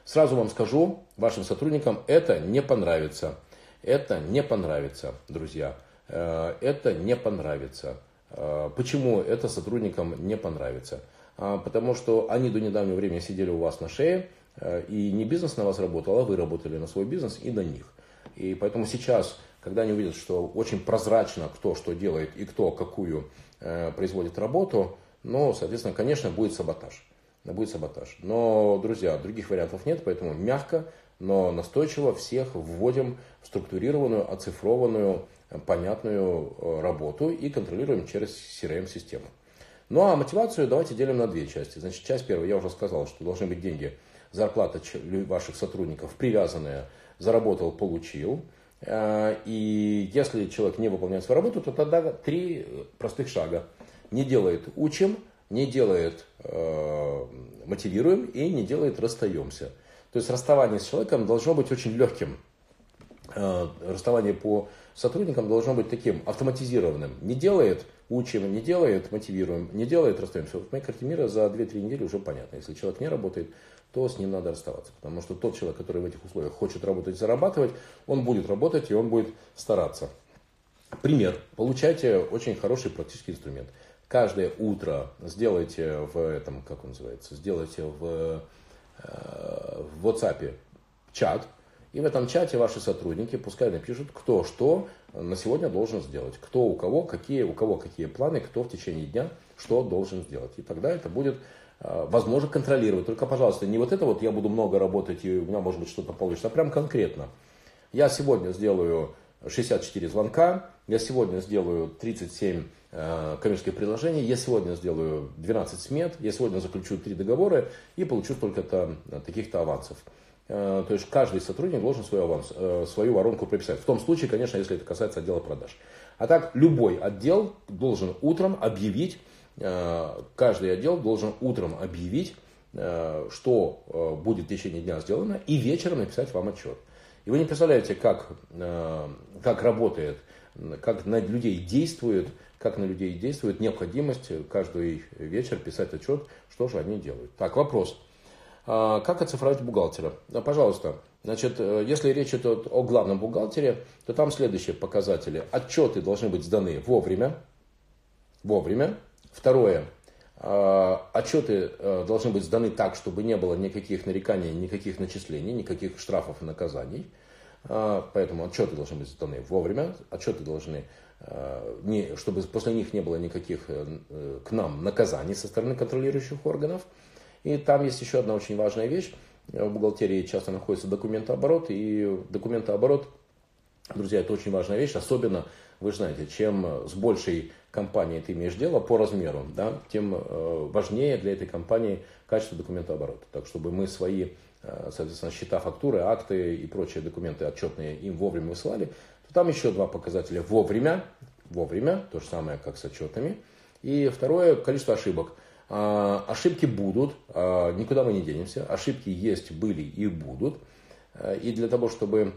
Сразу вам скажу, вашим сотрудникам это не понравится. Это не понравится, друзья. Э, это не понравится. Э, почему это сотрудникам не понравится? А, потому что они до недавнего времени сидели у вас на шее, э, и не бизнес на вас работал, а вы работали на свой бизнес и на них. И поэтому сейчас, когда они увидят, что очень прозрачно, кто что делает и кто какую производит работу, но, соответственно, конечно, будет саботаж. Будет саботаж. Но, друзья, других вариантов нет, поэтому мягко, но настойчиво всех вводим в структурированную, оцифрованную, понятную э, работу и контролируем через CRM-систему. Ну а мотивацию давайте делим на две части. Значит, часть первая, я уже сказал, что должны быть деньги, зарплата ваших сотрудников привязанная, заработал, получил. Э, и если человек не выполняет свою работу, то тогда три простых шага не делает учим, не делает э, мотивируем и не делает расстаемся. То есть расставание с человеком должно быть очень легким. Э, расставание по сотрудникам должно быть таким автоматизированным. Не делает учим, не делает мотивируем, не делает расстаемся. Вот в моей карте мира за 2-3 недели уже понятно. Если человек не работает, то с ним надо расставаться. Потому что тот человек, который в этих условиях хочет работать, зарабатывать, он будет работать и он будет стараться. Пример. Получайте очень хороший практический инструмент каждое утро сделайте в этом, как он называется, сделайте в, э, в WhatsApp чат, и в этом чате ваши сотрудники пускай напишут, кто что на сегодня должен сделать, кто у кого, какие, у кого какие планы, кто в течение дня что должен сделать. И тогда это будет э, возможно контролировать. Только, пожалуйста, не вот это вот я буду много работать и у меня может быть что-то получится, а прям конкретно. Я сегодня сделаю 64 звонка, я сегодня сделаю 37 э, коммерческих предложений, я сегодня сделаю 12 смет, я сегодня заключу 3 договора и получу столько-то э, таких-то авансов. Э, то есть каждый сотрудник должен свой аванс, э, свою воронку прописать. В том случае, конечно, если это касается отдела продаж. А так любой отдел должен утром объявить, э, каждый отдел должен утром объявить, э, что э, будет в течение дня сделано, и вечером написать вам отчет. И вы не представляете, как, э, как работает, как на людей действует, как на людей действует необходимость каждый вечер писать отчет, что же они делают. Так, вопрос. А, как оцифровать бухгалтера? Пожалуйста, значит, э, если речь идет о главном бухгалтере, то там следующие показатели. Отчеты должны быть сданы вовремя. Вовремя. Второе. А, отчеты э, должны быть сданы так, чтобы не было никаких нареканий, никаких начислений, никаких штрафов и наказаний. А, поэтому отчеты должны быть сданы вовремя, отчеты должны, э, не, чтобы после них не было никаких э, к нам наказаний со стороны контролирующих органов. И там есть еще одна очень важная вещь. В бухгалтерии часто находится документооборот, и документооборот, друзья, это очень важная вещь, особенно, вы знаете, чем с большей компании ты имеешь дело по размеру, да, тем э, важнее для этой компании качество документооборота. Так, чтобы мы свои, э, соответственно, счета, фактуры, акты и прочие документы отчетные им вовремя высылали, то там еще два показателя вовремя, вовремя, то же самое, как с отчетами. И второе, количество ошибок. А, ошибки будут, а, никуда мы не денемся, ошибки есть, были и будут. И для того, чтобы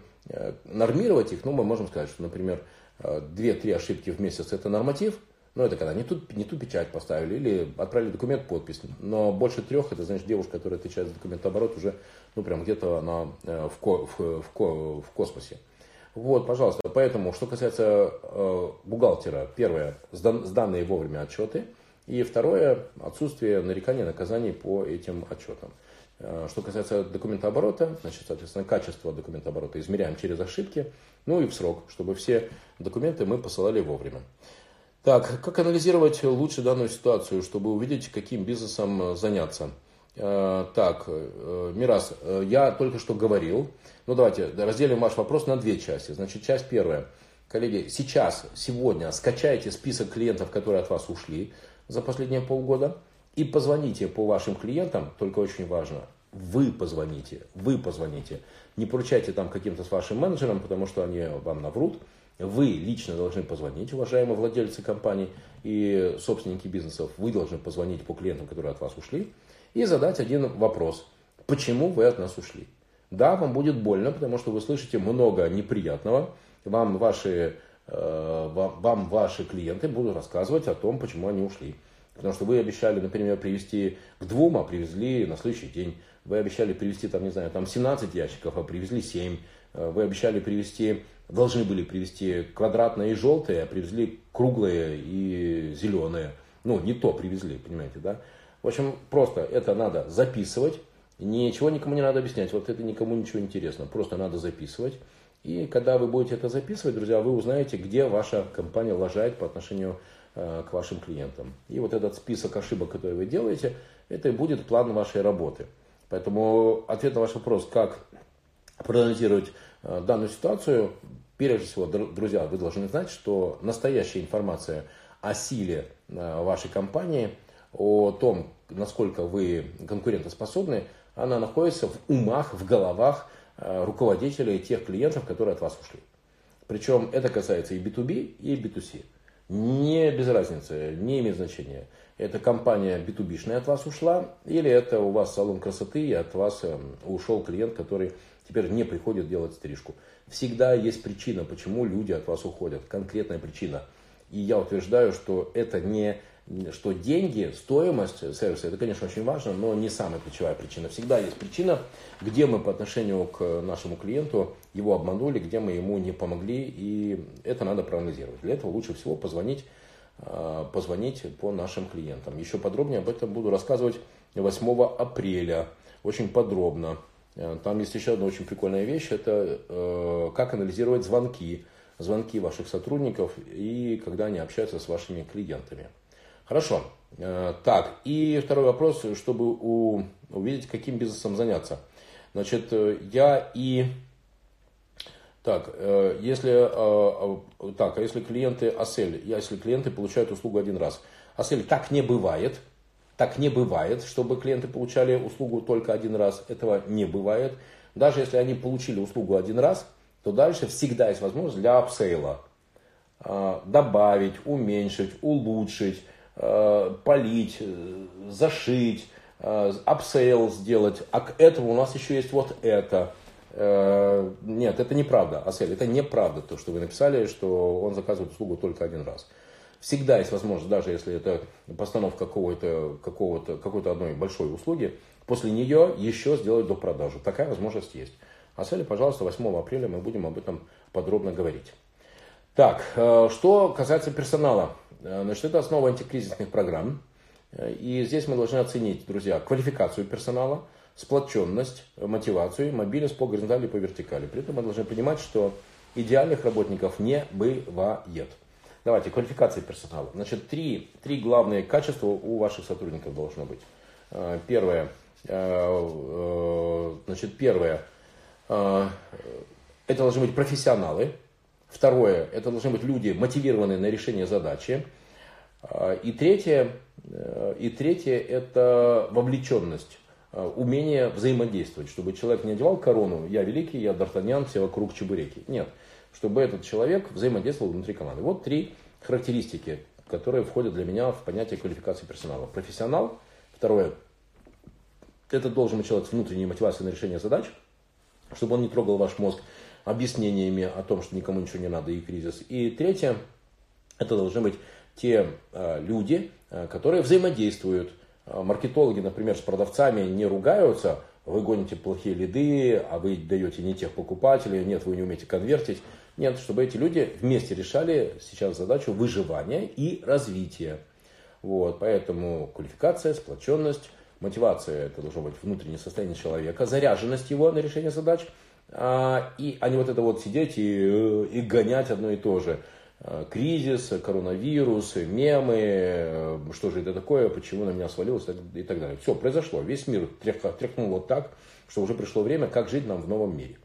нормировать их, ну, мы можем сказать, что, например, 2-3 ошибки в месяц это норматив, ну, это когда не ту, не ту печать поставили или отправили документ, подпись. Но больше трех, это, значит, девушка, которая отвечает за документооборот, уже, ну, прям где-то она в, ко, в, в, в космосе. Вот, пожалуйста. Поэтому, что касается э, бухгалтера, первое, сданные вовремя отчеты. И второе, отсутствие нареканий наказаний по этим отчетам. Э, что касается документооборота, значит, соответственно, качество документооборота измеряем через ошибки, ну и в срок, чтобы все документы мы посылали вовремя. Так, как анализировать лучше данную ситуацию, чтобы увидеть, каким бизнесом заняться? Э, так, э, Мирас, э, я только что говорил, ну давайте разделим ваш вопрос на две части. Значит, часть первая. Коллеги, сейчас, сегодня скачайте список клиентов, которые от вас ушли за последние полгода, и позвоните по вашим клиентам, только очень важно, вы позвоните, вы позвоните. Не поручайте там каким-то с вашим менеджером, потому что они вам наврут. Вы лично должны позвонить, уважаемые владельцы компаний и собственники бизнесов. Вы должны позвонить по клиентам, которые от вас ушли и задать один вопрос. Почему вы от нас ушли? Да, вам будет больно, потому что вы слышите много неприятного. Вам ваши, э, вам ваши клиенты будут рассказывать о том, почему они ушли. Потому что вы обещали, например, привезти к двум, а привезли на следующий день. Вы обещали привезти, там, не знаю, там 17 ящиков, а привезли 7. Э, вы обещали привезти, должны были привезти квадратные и желтые, а привезли круглые и зеленые. Ну, не то привезли, понимаете, да? В общем, просто это надо записывать. Ничего никому не надо объяснять. Вот это никому ничего интересно. Просто надо записывать. И когда вы будете это записывать, друзья, вы узнаете, где ваша компания лажает по отношению э, к вашим клиентам. И вот этот список ошибок, которые вы делаете, это и будет план вашей работы. Поэтому ответ на ваш вопрос, как проанализировать э, данную ситуацию, прежде всего, друзья, вы должны знать, что настоящая информация о силе э, вашей компании – о том, насколько вы конкурентоспособны, она находится в умах, в головах э, руководителей тех клиентов, которые от вас ушли. Причем это касается и B2B, и B2C. Не без разницы, не имеет значения. Это компания B2B-шная от вас ушла, или это у вас салон красоты, и от вас э, ушел клиент, который теперь не приходит делать стрижку. Всегда есть причина, почему люди от вас уходят, конкретная причина. И я утверждаю, что это не что деньги, стоимость сервиса, это, конечно, очень важно, но не самая ключевая причина. Всегда есть причина, где мы по отношению к нашему клиенту его обманули, где мы ему не помогли, и это надо проанализировать. Для этого лучше всего позвонить, а, позвонить по нашим клиентам. Еще подробнее об этом буду рассказывать 8 апреля, очень подробно. Э, там есть еще одна очень прикольная вещь, это э, как анализировать звонки, звонки ваших сотрудников и когда они общаются с вашими клиентами. Хорошо. Э, так, и второй вопрос, чтобы у, увидеть, каким бизнесом заняться. Значит, э, я и... Так, э, если, так, а если клиенты Асель, если клиенты получают услугу один раз. Асель, так не бывает. Так не бывает, чтобы клиенты получали услугу только один раз. Этого не бывает. Даже если они получили услугу один раз, то дальше всегда есть возможность для upsell а. Добавить, уменьшить, улучшить полить, э, зашить, э, upsell сделать, а к этому у нас еще есть вот это. Нет, это неправда, Асель, это неправда, то, что вы написали, что он заказывает услугу только один раз. Всегда есть возможность, даже если это постановка какого-то, какого-то, какой-то одной большой услуги, после нее еще сделать до продажи. Такая возможность есть. Асель, пожалуйста, 8 апреля мы будем об этом подробно говорить. Так, что касается персонала. Э, значит, это основа антикризисных программ. Э, и здесь мы должны оценить, друзья, квалификацию персонала, сплоченность, мотивацию, мобильность по горизонтали и по вертикали. При этом мы должны понимать, что идеальных работников не бывает. Давайте, квалификация персонала. Значит, три, три главные качества у ваших сотрудников должно быть. Э, первое, значит, первое, это должны быть профессионалы, Второе, это должны быть люди, мотивированные на решение задачи. А, и третье, э, и третье это вовлеченность, а, умение взаимодействовать, чтобы человек не одевал корону, я великий, я Д'Артаньян, все вокруг чебуреки. Нет, чтобы этот человек взаимодействовал внутри команды. Вот три характеристики, которые входят для меня в понятие квалификации персонала. Профессионал. Второе, это должен быть человек с внутренней мотивацией на решение задач. чтобы он не трогал ваш мозг объяснениями о том, что никому ничего не надо и кризис. И третье, это должны быть те э, люди, э, которые взаимодействуют. Э, маркетологи, например, с продавцами не ругаются, вы гоните плохие лиды, а вы даете не тех покупателей, нет, вы не умеете конвертить. Нет, чтобы эти люди вместе решали сейчас задачу выживания и развития. Вот, поэтому квалификация, сплоченность, мотивация, это должно быть внутреннее состояние человека, заряженность его на решение задач, а, и, а не вот это вот сидеть и, и гонять одно и то же. А, кризис, коронавирус, мемы, э, что же это такое, почему на меня свалилось и так далее. Все, произошло, весь мир тряхнул вот так, что уже пришло время, как жить нам в новом мире.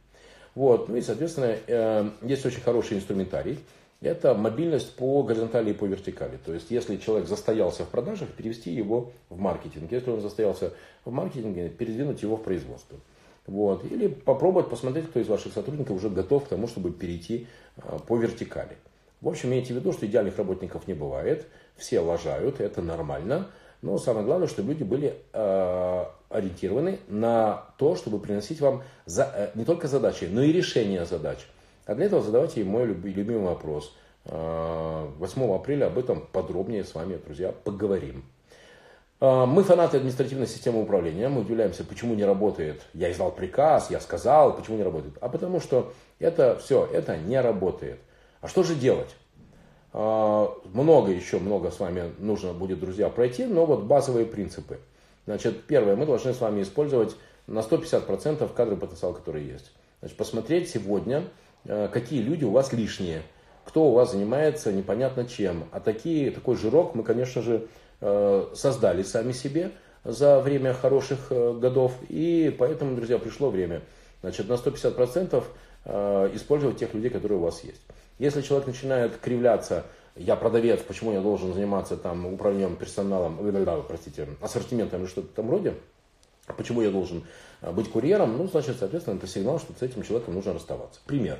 Вот, ну и, соответственно, э, есть очень хороший инструментарий. Это мобильность по горизонтали и по вертикали. То есть, если человек застоялся в продажах, перевести его в маркетинг. Если он застоялся в маркетинге, передвинуть его в производство. Вот. Или попробовать посмотреть, кто из ваших сотрудников уже готов к тому, чтобы перейти э, по вертикали. В общем, имейте в виду, что идеальных работников не бывает. Все лажают, это нормально. Но самое главное, чтобы люди были э, ориентированы на то, чтобы приносить вам за, э, не только задачи, но и решение задач. А для этого задавайте мой любимый вопрос. 8 э, апреля об этом подробнее с вами, друзья, поговорим. Э, мы фанаты административной системы управления. Мы удивляемся, почему не работает. Я издал приказ, я сказал, почему не работает. А потому что это все, это не работает. А что же делать? Э, много еще, много с вами нужно будет, друзья, пройти, но вот базовые принципы. Значит, первое, мы должны с вами использовать на 150% кадры потенциал, которые есть. Значит, посмотреть сегодня, Э, какие люди у вас лишние, кто у вас занимается непонятно чем. А такие, такой жирок мы, конечно же, создали сами себе за время хороших э, годов. И поэтому, друзья, пришло время значит, на 150% использовать тех людей, которые у вас есть. Если человек начинает кривляться, я продавец, почему я должен заниматься там управлением персоналом, простите, ассортиментом или что-то там роде, почему я должен быть курьером, ну, значит, соответственно, это сигнал, что с этим человеком нужно расставаться. Пример.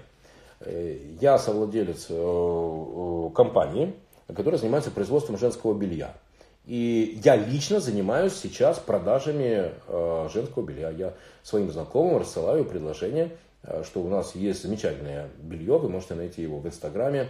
Э, я совладелец э, э, компании, которая занимается производством женского белья. И я лично занимаюсь сейчас продажами женского белья. Я своим знакомым рассылаю предложение, что у нас есть замечательное белье. Вы можете найти его в Инстаграме.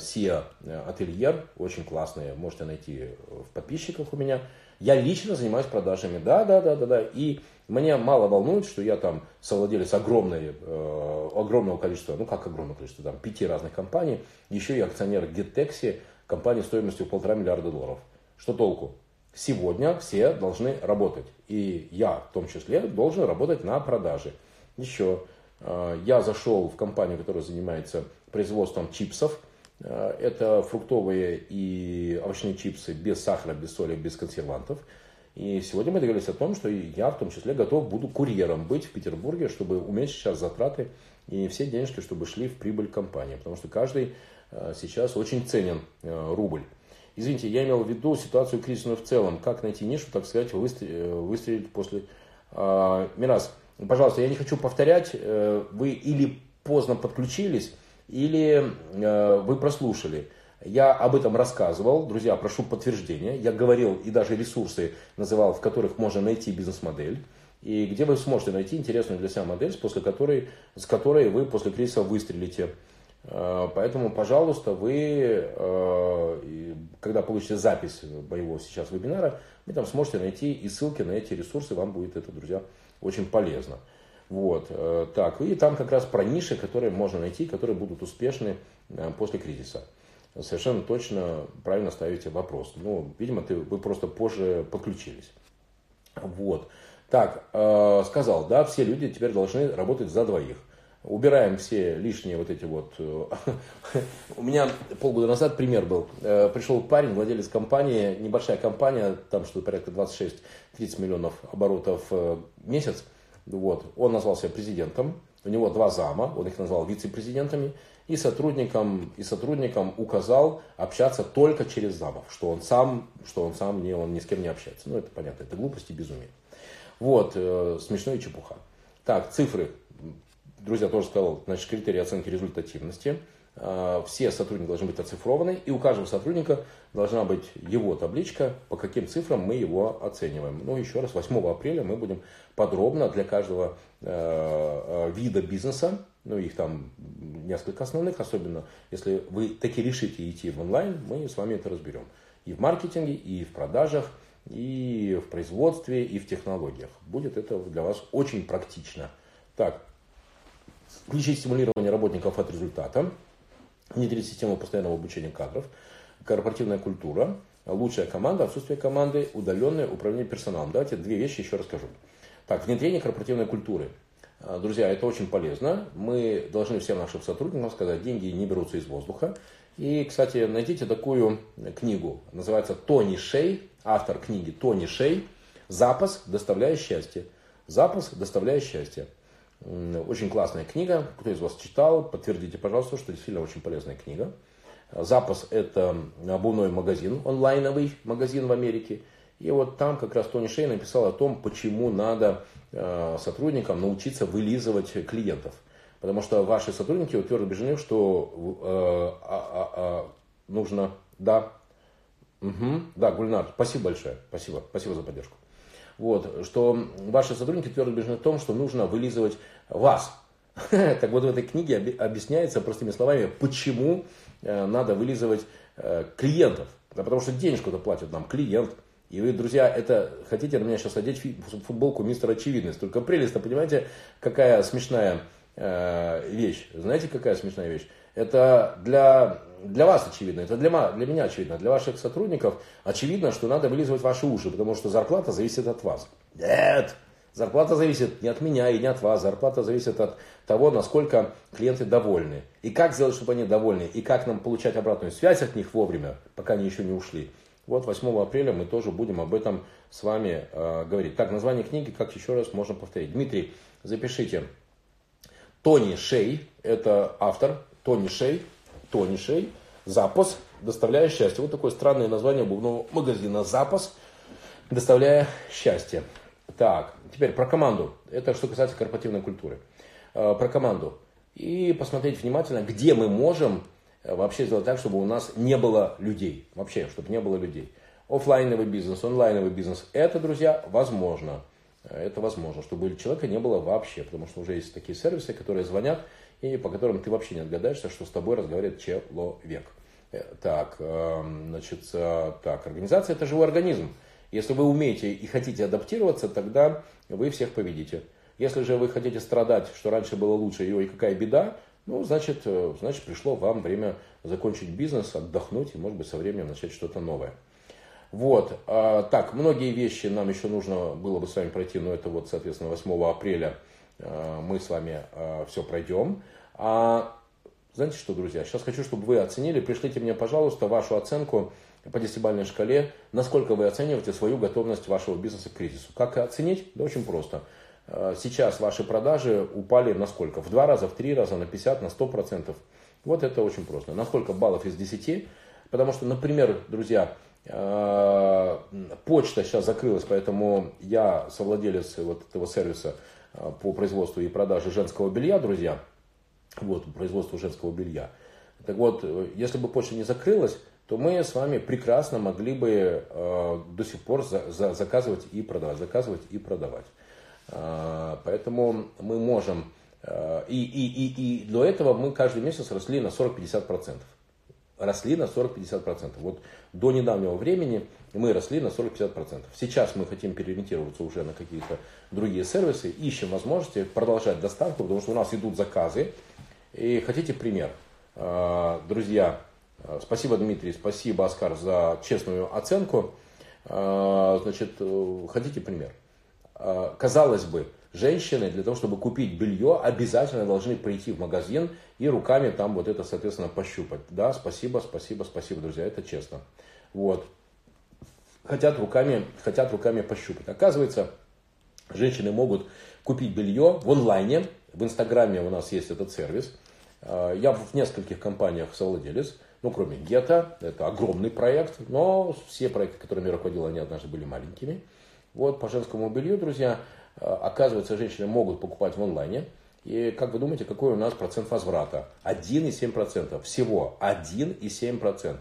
Сия Ательер, очень классные, можете найти в подписчиках у меня. Я лично занимаюсь продажами, да, да, да, да, да. И мне мало волнует, что я там совладелец огромной, э, огромного количества, ну как огромного количества, там пяти разных компаний, еще и акционер GetTaxi, компании стоимостью полтора миллиарда долларов. Что толку? Сегодня все должны работать. И я в том числе должен работать на продаже. Еще э, я зашел в компанию, которая занимается производством чипсов. Э, это фруктовые и овощные чипсы без сахара, без соли, без консервантов. И сегодня мы договорились о том, что я в том числе готов буду курьером быть в Петербурге, чтобы уменьшить сейчас затраты и все денежки, чтобы шли в прибыль компании. Потому что каждый э, сейчас очень ценен рубль. Извините, я имел в виду ситуацию кризисную в целом. Как найти нишу, так сказать, э, выстрелить после... А, Мирас, пожалуйста, я не хочу повторять. Вы или поздно подключились, или вы прослушали. Я об этом рассказывал, друзья, прошу подтверждения. Я говорил и даже ресурсы называл, в которых можно найти бизнес-модель. И где вы сможете найти интересную для себя модель, после которой, с которой вы после кризиса выстрелите. Э, поэтому, пожалуйста, вы, э, когда получите запись моего сейчас вебинара, вы там сможете найти и ссылки на эти ресурсы, вам будет это, друзья, очень полезно. Вот, э, так, и там как раз про ниши, которые можно найти, которые будут успешны после кризиса совершенно точно правильно ставите вопрос. Ну, видимо, ты, вы просто позже подключились. Вот. Так, сказал, да, все люди теперь должны работать за двоих. Убираем все лишние вот эти вот... Э, у меня полгода назад пример был. Э, пришел парень, владелец компании, небольшая компания, там что-то порядка 26-30 миллионов оборотов в месяц. Вот. Он назвался президентом, у него два зама, он их назвал вице-президентами и сотрудникам, и сотрудникам указал общаться только через замов, что он сам, что он сам не, он ни с кем не общается. Ну, это понятно, это глупость и безумие. Вот, э, смешно и чепуха. Так, цифры. Друзья, тоже сказал, значит, критерии оценки результативности. э, все сотрудники должны быть оцифрованы, и у каждого сотрудника должна быть его табличка, по каким цифрам мы его оцениваем. Ну, еще раз, 8 апреля мы будем подробно для каждого вида бизнеса, ну, их там несколько основных, особенно если вы таки решите идти в онлайн, мы с вами это разберем. И в маркетинге, и в продажах, и в производстве, и в технологиях. Будет это для вас очень практично. Так, включить стимулирование работников от результата, внедрить систему постоянного обучения кадров, корпоративная культура, лучшая команда, отсутствие команды, удаленное управление персоналом. Давайте две вещи еще расскажу. Так, внедрение корпоративной культуры. А, друзья, это очень полезно. Мы должны всем нашим сотрудникам сказать, деньги не берутся из воздуха. И, кстати, найдите такую книгу, называется «Тони Шей», автор книги Тони Шей, «Запас, доставляя счастье». «Запас, доставляя счастье». Очень классная книга. Кто из вас читал, подтвердите, пожалуйста, что действительно очень полезная книга. «Запас» – это обувной магазин, онлайновый магазин в Америке. И вот там как раз Тони Шей написал о том, почему надо э, сотрудникам научиться вылизывать клиентов. Потому что ваши сотрудники твердо убеждены, что э, а, а, а, нужно, да, угу, да, Гульнар, спасибо большое, спасибо, спасибо за поддержку. Вот, что ваши сотрудники твердо убеждены в том, что нужно вылизывать вас. Так вот в этой книге объясняется простыми словами, почему э, надо вылизывать э, клиентов. Да потому что денежку-то платит нам клиент. И вы, друзья, это хотите на меня сейчас одеть футболку мистера Очевидность. Только прелесть, понимаете, какая смешная э, вещь. Знаете, какая смешная вещь? Это для, для вас очевидно, это для, для меня очевидно, для ваших сотрудников очевидно, что надо вылизывать ваши уши, потому что зарплата зависит от вас. Нет, зарплата зависит не от меня и не от вас, зарплата зависит от того, насколько клиенты довольны. И как сделать, чтобы они довольны, и как нам получать обратную связь от них вовремя, пока они еще не ушли. Вот 8 апреля мы тоже будем об этом с вами э, говорить. Так, название книги, как еще раз можно повторить. Дмитрий, запишите. Тони Шей, это автор, Тони Шей, Тони Шей, запас, доставляя счастье. Вот такое странное название обувного магазина «Запас», доставляя счастье. Так, теперь про команду. Это что касается корпоративной культуры. Э, про команду. И посмотреть внимательно, где мы можем Э, вообще сделать так, чтобы у нас не было людей. Вообще, чтобы не было людей. Оффлайновый бизнес, онлайновый бизнес. Это, друзья, возможно. Э, это возможно, чтобы человека не было вообще. Потому что уже есть такие сервисы, которые звонят, и по которым ты вообще не отгадаешься, что с тобой разговаривает человек. Э, так, эм, значит, так, организация это живой организм. Если вы умеете и хотите адаптироваться, тогда вы всех победите. Если же вы хотите страдать, что раньше было лучше, и ой, какая беда, ну, значит, э, значит, пришло вам время закончить бизнес, отдохнуть и, может быть, со временем начать что-то новое. Вот, а, так, многие вещи нам еще нужно было бы с вами пройти, но это вот, соответственно, 8 апреля а, мы с вами а, все пройдем. А знаете что, друзья, сейчас хочу, чтобы вы оценили, пришлите мне, пожалуйста, вашу оценку по десятибальной шкале, насколько вы оцениваете свою готовность вашего бизнеса к кризису. Как оценить? Да очень просто. Сейчас ваши продажи упали на сколько? В два раза, в три раза, на 50, на 100 процентов. Вот это очень просто. На сколько баллов из 10? Потому что, например, друзья, почта сейчас закрылась, поэтому я совладелец вот этого сервиса э, по производству и продаже женского белья, друзья. Вот, производство женского белья. Так вот, если бы почта не закрылась, то мы с вами прекрасно могли бы э, до сих пор за, за, заказывать и продавать, заказывать и продавать. А, поэтому мы можем, а, и, и, и, и до этого мы каждый месяц росли на 40-50%. Росли на 40-50%. Вот до недавнего времени мы росли на 40-50%. Сейчас мы хотим переориентироваться уже на какие-то другие сервисы, ищем возможности продолжать доставку, потому что у нас идут заказы. И хотите пример? А, друзья, спасибо, Дмитрий, спасибо, Оскар, за честную оценку. Значит, э, хотите пример? А, казалось бы, женщины для того, чтобы купить белье, обязательно должны прийти в магазин и руками там вот это, соответственно, пощупать. Да, спасибо, спасибо, спасибо, друзья, это честно. Вот. Хотят руками, хотят руками пощупать. Оказывается, женщины могут купить белье в онлайне. В Инстаграме у нас есть этот сервис. А, я в нескольких компаниях совладелец. Ну, кроме Гета, это огромный проект, но все проекты, которыми я руководил, они однажды были маленькими. Вот по женскому белью, друзья, оказывается, женщины могут покупать в онлайне. И как вы думаете, какой у нас процент возврата? 1,7%. Всего 1,7%.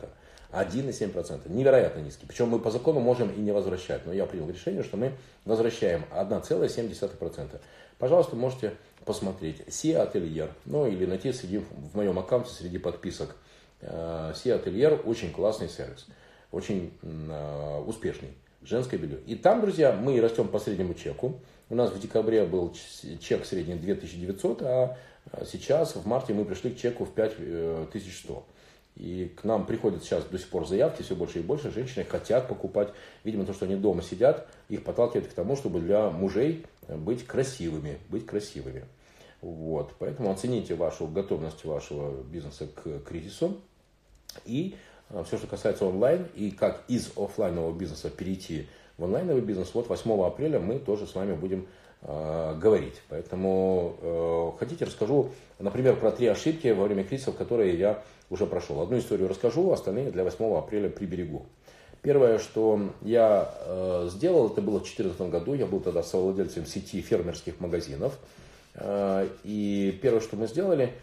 1,7%. Невероятно низкий. Причем мы по закону можем и не возвращать. Но я принял решение, что мы возвращаем 1,7%. Пожалуйста, можете посмотреть. Си Ательер. Ну или найти среди, в моем аккаунте среди подписок. Си Ательер очень классный сервис. Очень э, успешный. Женское белье. И там, друзья, мы растем по среднему чеку. У нас в декабре был чек средний 2900, а сейчас в марте мы пришли к чеку в 5100. И к нам приходят сейчас до сих пор заявки, все больше и больше женщины хотят покупать. Видимо, то, что они дома сидят, их подталкивает к тому, чтобы для мужей быть красивыми, быть красивыми. Вот. Поэтому оцените вашу готовность вашего бизнеса к кризису. И а, все, что касается онлайн, и как из офлайнового бизнеса перейти в онлайновый бизнес, вот 8 апреля мы тоже с вами будем э, говорить. Поэтому э, хотите, расскажу, например, про три ошибки во время кризисов, которые я уже прошел. Одну историю расскажу, остальные для 8 апреля приберегу. Первое, что я э, сделал, это было в 2014 году, я был тогда совладельцем сети фермерских магазинов. Э, и первое, что мы сделали,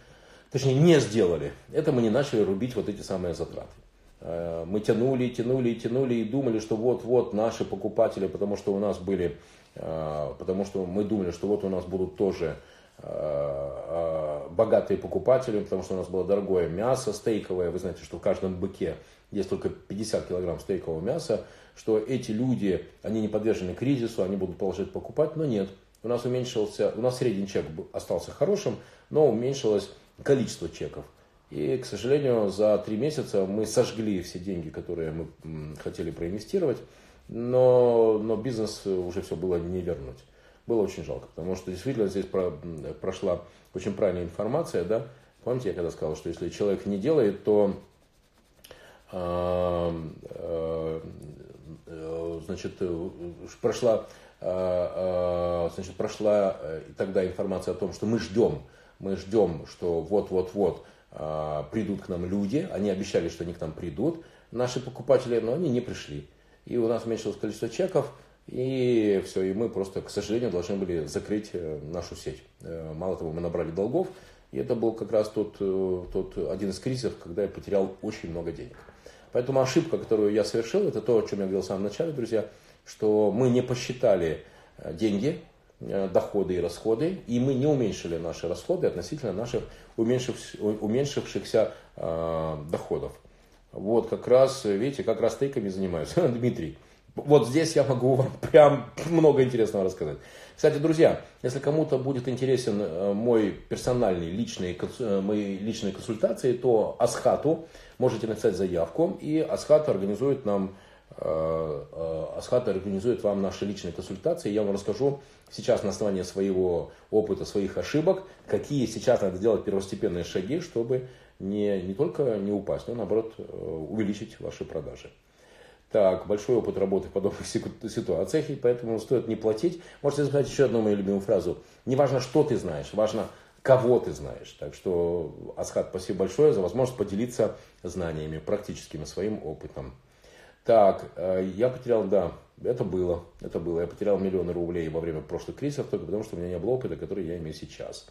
точнее не сделали, это мы не начали рубить вот эти самые затраты. Э, мы тянули, тянули, тянули и думали, что вот-вот наши покупатели, потому что у нас были, э, потому что мы думали, что вот у нас будут тоже э, богатые покупатели, потому что у нас было дорогое мясо стейковое. Вы знаете, что в каждом быке есть только 50 килограмм стейкового мяса, что эти люди, они не подвержены кризису, они будут продолжать покупать, но нет. У нас уменьшился, у нас средний чек остался хорошим, но уменьшилось количество чеков. И, к сожалению, за три месяца мы сожгли все деньги, которые мы хотели проинвестировать, но, но бизнес уже все было не вернуть. Было очень жалко, потому что действительно здесь про, прошла очень правильная информация. Да? Помните, я когда сказал, что если человек не делает, то э, э, значит, прошла, э, значит, прошла тогда информация о том, что мы ждем, мы ждем, что вот-вот-вот придут к нам люди, они обещали, что они к нам придут, наши покупатели, но они не пришли. И у нас уменьшилось количество чеков, и все, и мы просто, к сожалению, должны были закрыть э, нашу сеть. Э, мало того, мы набрали долгов, и это был как раз тот, э, тот один из кризисов, когда я потерял очень много денег. Поэтому ошибка, которую я совершил, это то, о чем я говорил в самом начале, друзья, что мы не посчитали деньги, доходы и расходы, и мы не уменьшили наши расходы относительно наших уменьшив, уменьшившихся э, доходов. Вот как раз, видите, как раз тейками занимаюсь. Дмитрий, вот здесь я могу вам прям много интересного рассказать. Кстати, друзья, если кому-то будет интересен э, мой персональный личный, э, мои личные консультации, то Асхату можете написать заявку, и Асхат организует нам Э, э, Асхат организует вам наши личные консультации. Я вам расскажу сейчас на основании своего опыта, своих ошибок, какие сейчас надо сделать первостепенные шаги, чтобы не, не только не упасть, но наоборот э, увеличить ваши продажи. Так, большой опыт работы в подобных ситуациях, и поэтому стоит не платить. Можете сказать еще одну мою любимую фразу. Не важно, что ты знаешь, важно, кого ты знаешь. Так что, Асхат, спасибо большое за возможность поделиться знаниями, практическими, своим опытом. Так, э, я потерял, да, это было, это было. Я потерял миллионы рублей во время прошлых кризисов только потому, что у меня не было опыта, который я имею сейчас.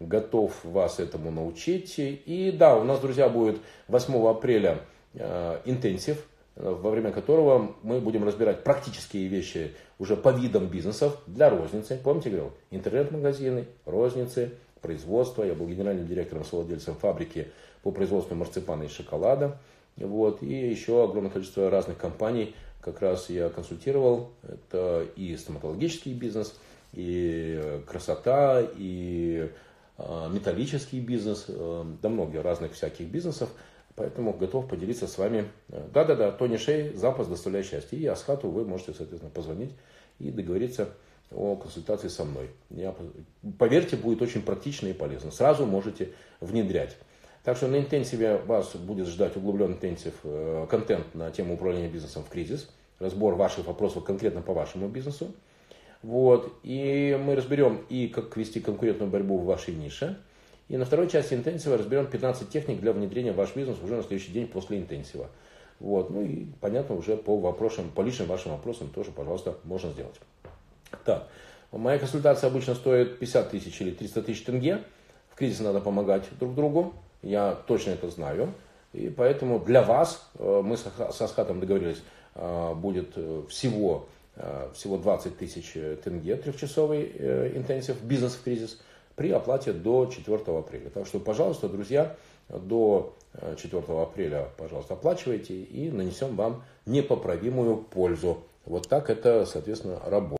Готов вас этому научить. И да, у нас, друзья, будет 8 апреля э, интенсив, во время которого мы будем разбирать практические вещи уже по видам бизнесов для розницы. Помните, говорил, интернет-магазины, розницы, производство. Я был генеральным директором, совладельцем фабрики по производству марципана и шоколада. Вот, и еще огромное количество разных компаний как раз я консультировал. Это и стоматологический бизнес, и красота, и э, металлический бизнес, э, да много разных всяких бизнесов. Поэтому готов поделиться с вами. Да-да-да, Тони Шей, запас доставляет счастье. И Асхату вы можете, соответственно, позвонить и договориться о консультации со мной. Я, поверьте, будет очень практично и полезно. Сразу можете внедрять. Так что на интенсиве вас будет ждать углубленный интенсив, э, контент на тему управления бизнесом в кризис, разбор ваших вопросов конкретно по вашему бизнесу. Вот. И мы разберем и как вести конкурентную борьбу в вашей нише. И на второй части интенсива разберем 15 техник для внедрения в ваш бизнес уже на следующий день после интенсива. Вот. Ну и понятно уже по вопросам, по личным вашим вопросам тоже, пожалуйста, можно сделать. Так. Моя консультация обычно стоит 50 тысяч или 300 тысяч тенге. В кризис надо помогать друг другу. Я точно это знаю. И поэтому для вас мы с Асхатом договорились, будет всего, всего 20 тысяч тенге, трехчасовый интенсив, бизнес в кризис при оплате до 4 апреля. Так что, пожалуйста, друзья, до 4 апреля, пожалуйста, оплачивайте и нанесем вам непоправимую пользу. Вот так это, соответственно, работает.